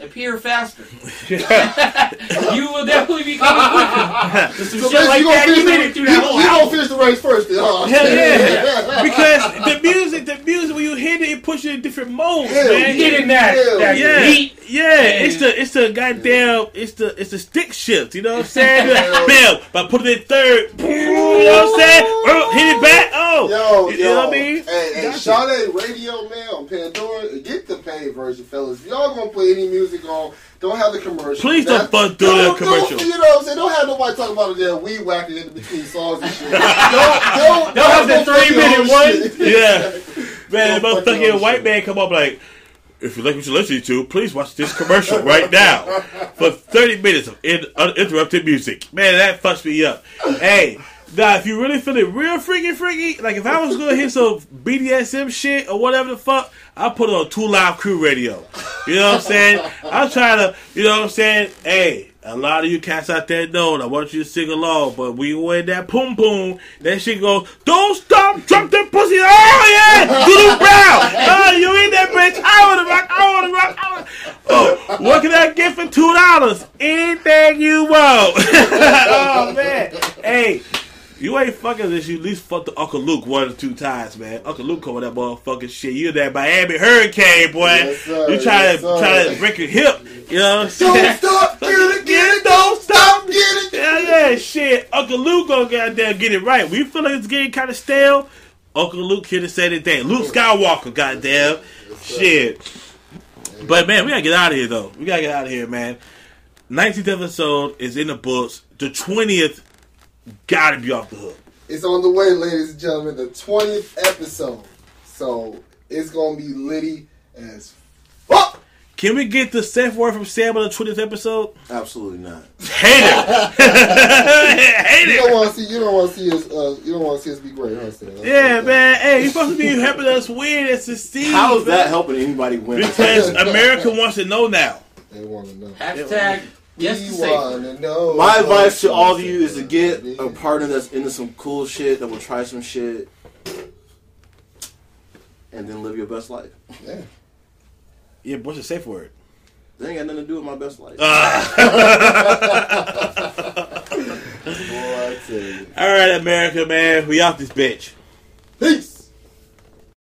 appear faster. (laughs) you will definitely be coming quicker. Some (laughs) So shit like basically, that, you you gonna made it finish through the, that you, whole you gonna finish the race first. Oh, Hell shit. yeah. (laughs) because the music, the music when you hit it, it puts you in different modes, Hell man. Get in that, Hell that Yeah, heat. yeah, it's the it's the goddamn it's the it's the stick shift. You know what I'm saying? Yeah. Bam, by putting it third, you know what I'm saying? Oh, hit it back. Oh, Yo, you yo, know what I mean? Hey, hey, Gotcha. Sade Radio, man, on Pandora, get the paid version, fellas. If y'all gonna play any music on, don't have the commercial. Please don't fuck do the don't- commercial. Don't, you know what I'm saying? Don't have nobody talking about a damn weed whacking in between songs and shit. (laughs) don't, don't, Don't have the three-minute old one. shit. (laughs) Yeah. Man, Don't motherfucking old white shit. man come up like, if you like what you're listening to, please watch this commercial right now (laughs) for 30 minutes of in, uninterrupted music. Man, that fucks me up. Hey, now if you really feel it real freaky freaky, like if I was gonna hit some BDSM shit or whatever the fuck, I put on Two Live Crew Radio. You know what I'm saying? I'm trying to, you know what I'm saying? Hey, a lot of you cats out there know, I want you to sing along, but we win that poom poom, that shit goes, don't stop, drop that pussy, oh yeah, Doodoo Brown, oh, you in that bitch, I wanna rock, I wanna rock, I wanna, oh, what can I get for two dollars? Anything you want. (laughs) oh man, hey. You ain't fucking this. You at least fuck the Uncle Luke one or two times, man. Uncle Luke coming that motherfucking shit. You that Miami Hurricane, boy. Yes, sir. you try Yes, to sir. try to break your hip. You know what I'm saying? Don't stop, (laughs) get it, get it, Don't stop. get it. Yeah, yeah, shit. Uncle Luke gonna goddamn get it right. We feel like it's getting kind of stale. Uncle Luke here to say the thing. Luke Skywalker, goddamn. Shit. But man, we gotta get out of here though. We gotta get out of here, man. 19th episode is in the books. The 20th gotta be off the hook. It's on the way, ladies and gentlemen. The twentieth episode, so it's gonna be litty as fuck. Can we get the safe word from Sam on the 20th episode? Absolutely not. Hate it. (laughs) Hate it. You don't want to see. You don't want to see us. Uh, you don't want to see us be great, huh? Sam? Yeah, man. Hey, you're supposed to be helping us win and succeed. How is man. that helping anybody win? Because (laughs) America wants to know now. They want to know. Hashtag yes to we safe. want to know. My advice to all of you is to get a partner that's into some cool shit, that will try some shit, and then live your best life. Yeah. Yeah, what's the safe word? That ain't got nothing to do with my best life. Ah. (laughs) Boy, I tell you. All right, America, man. We out this bitch. Peace.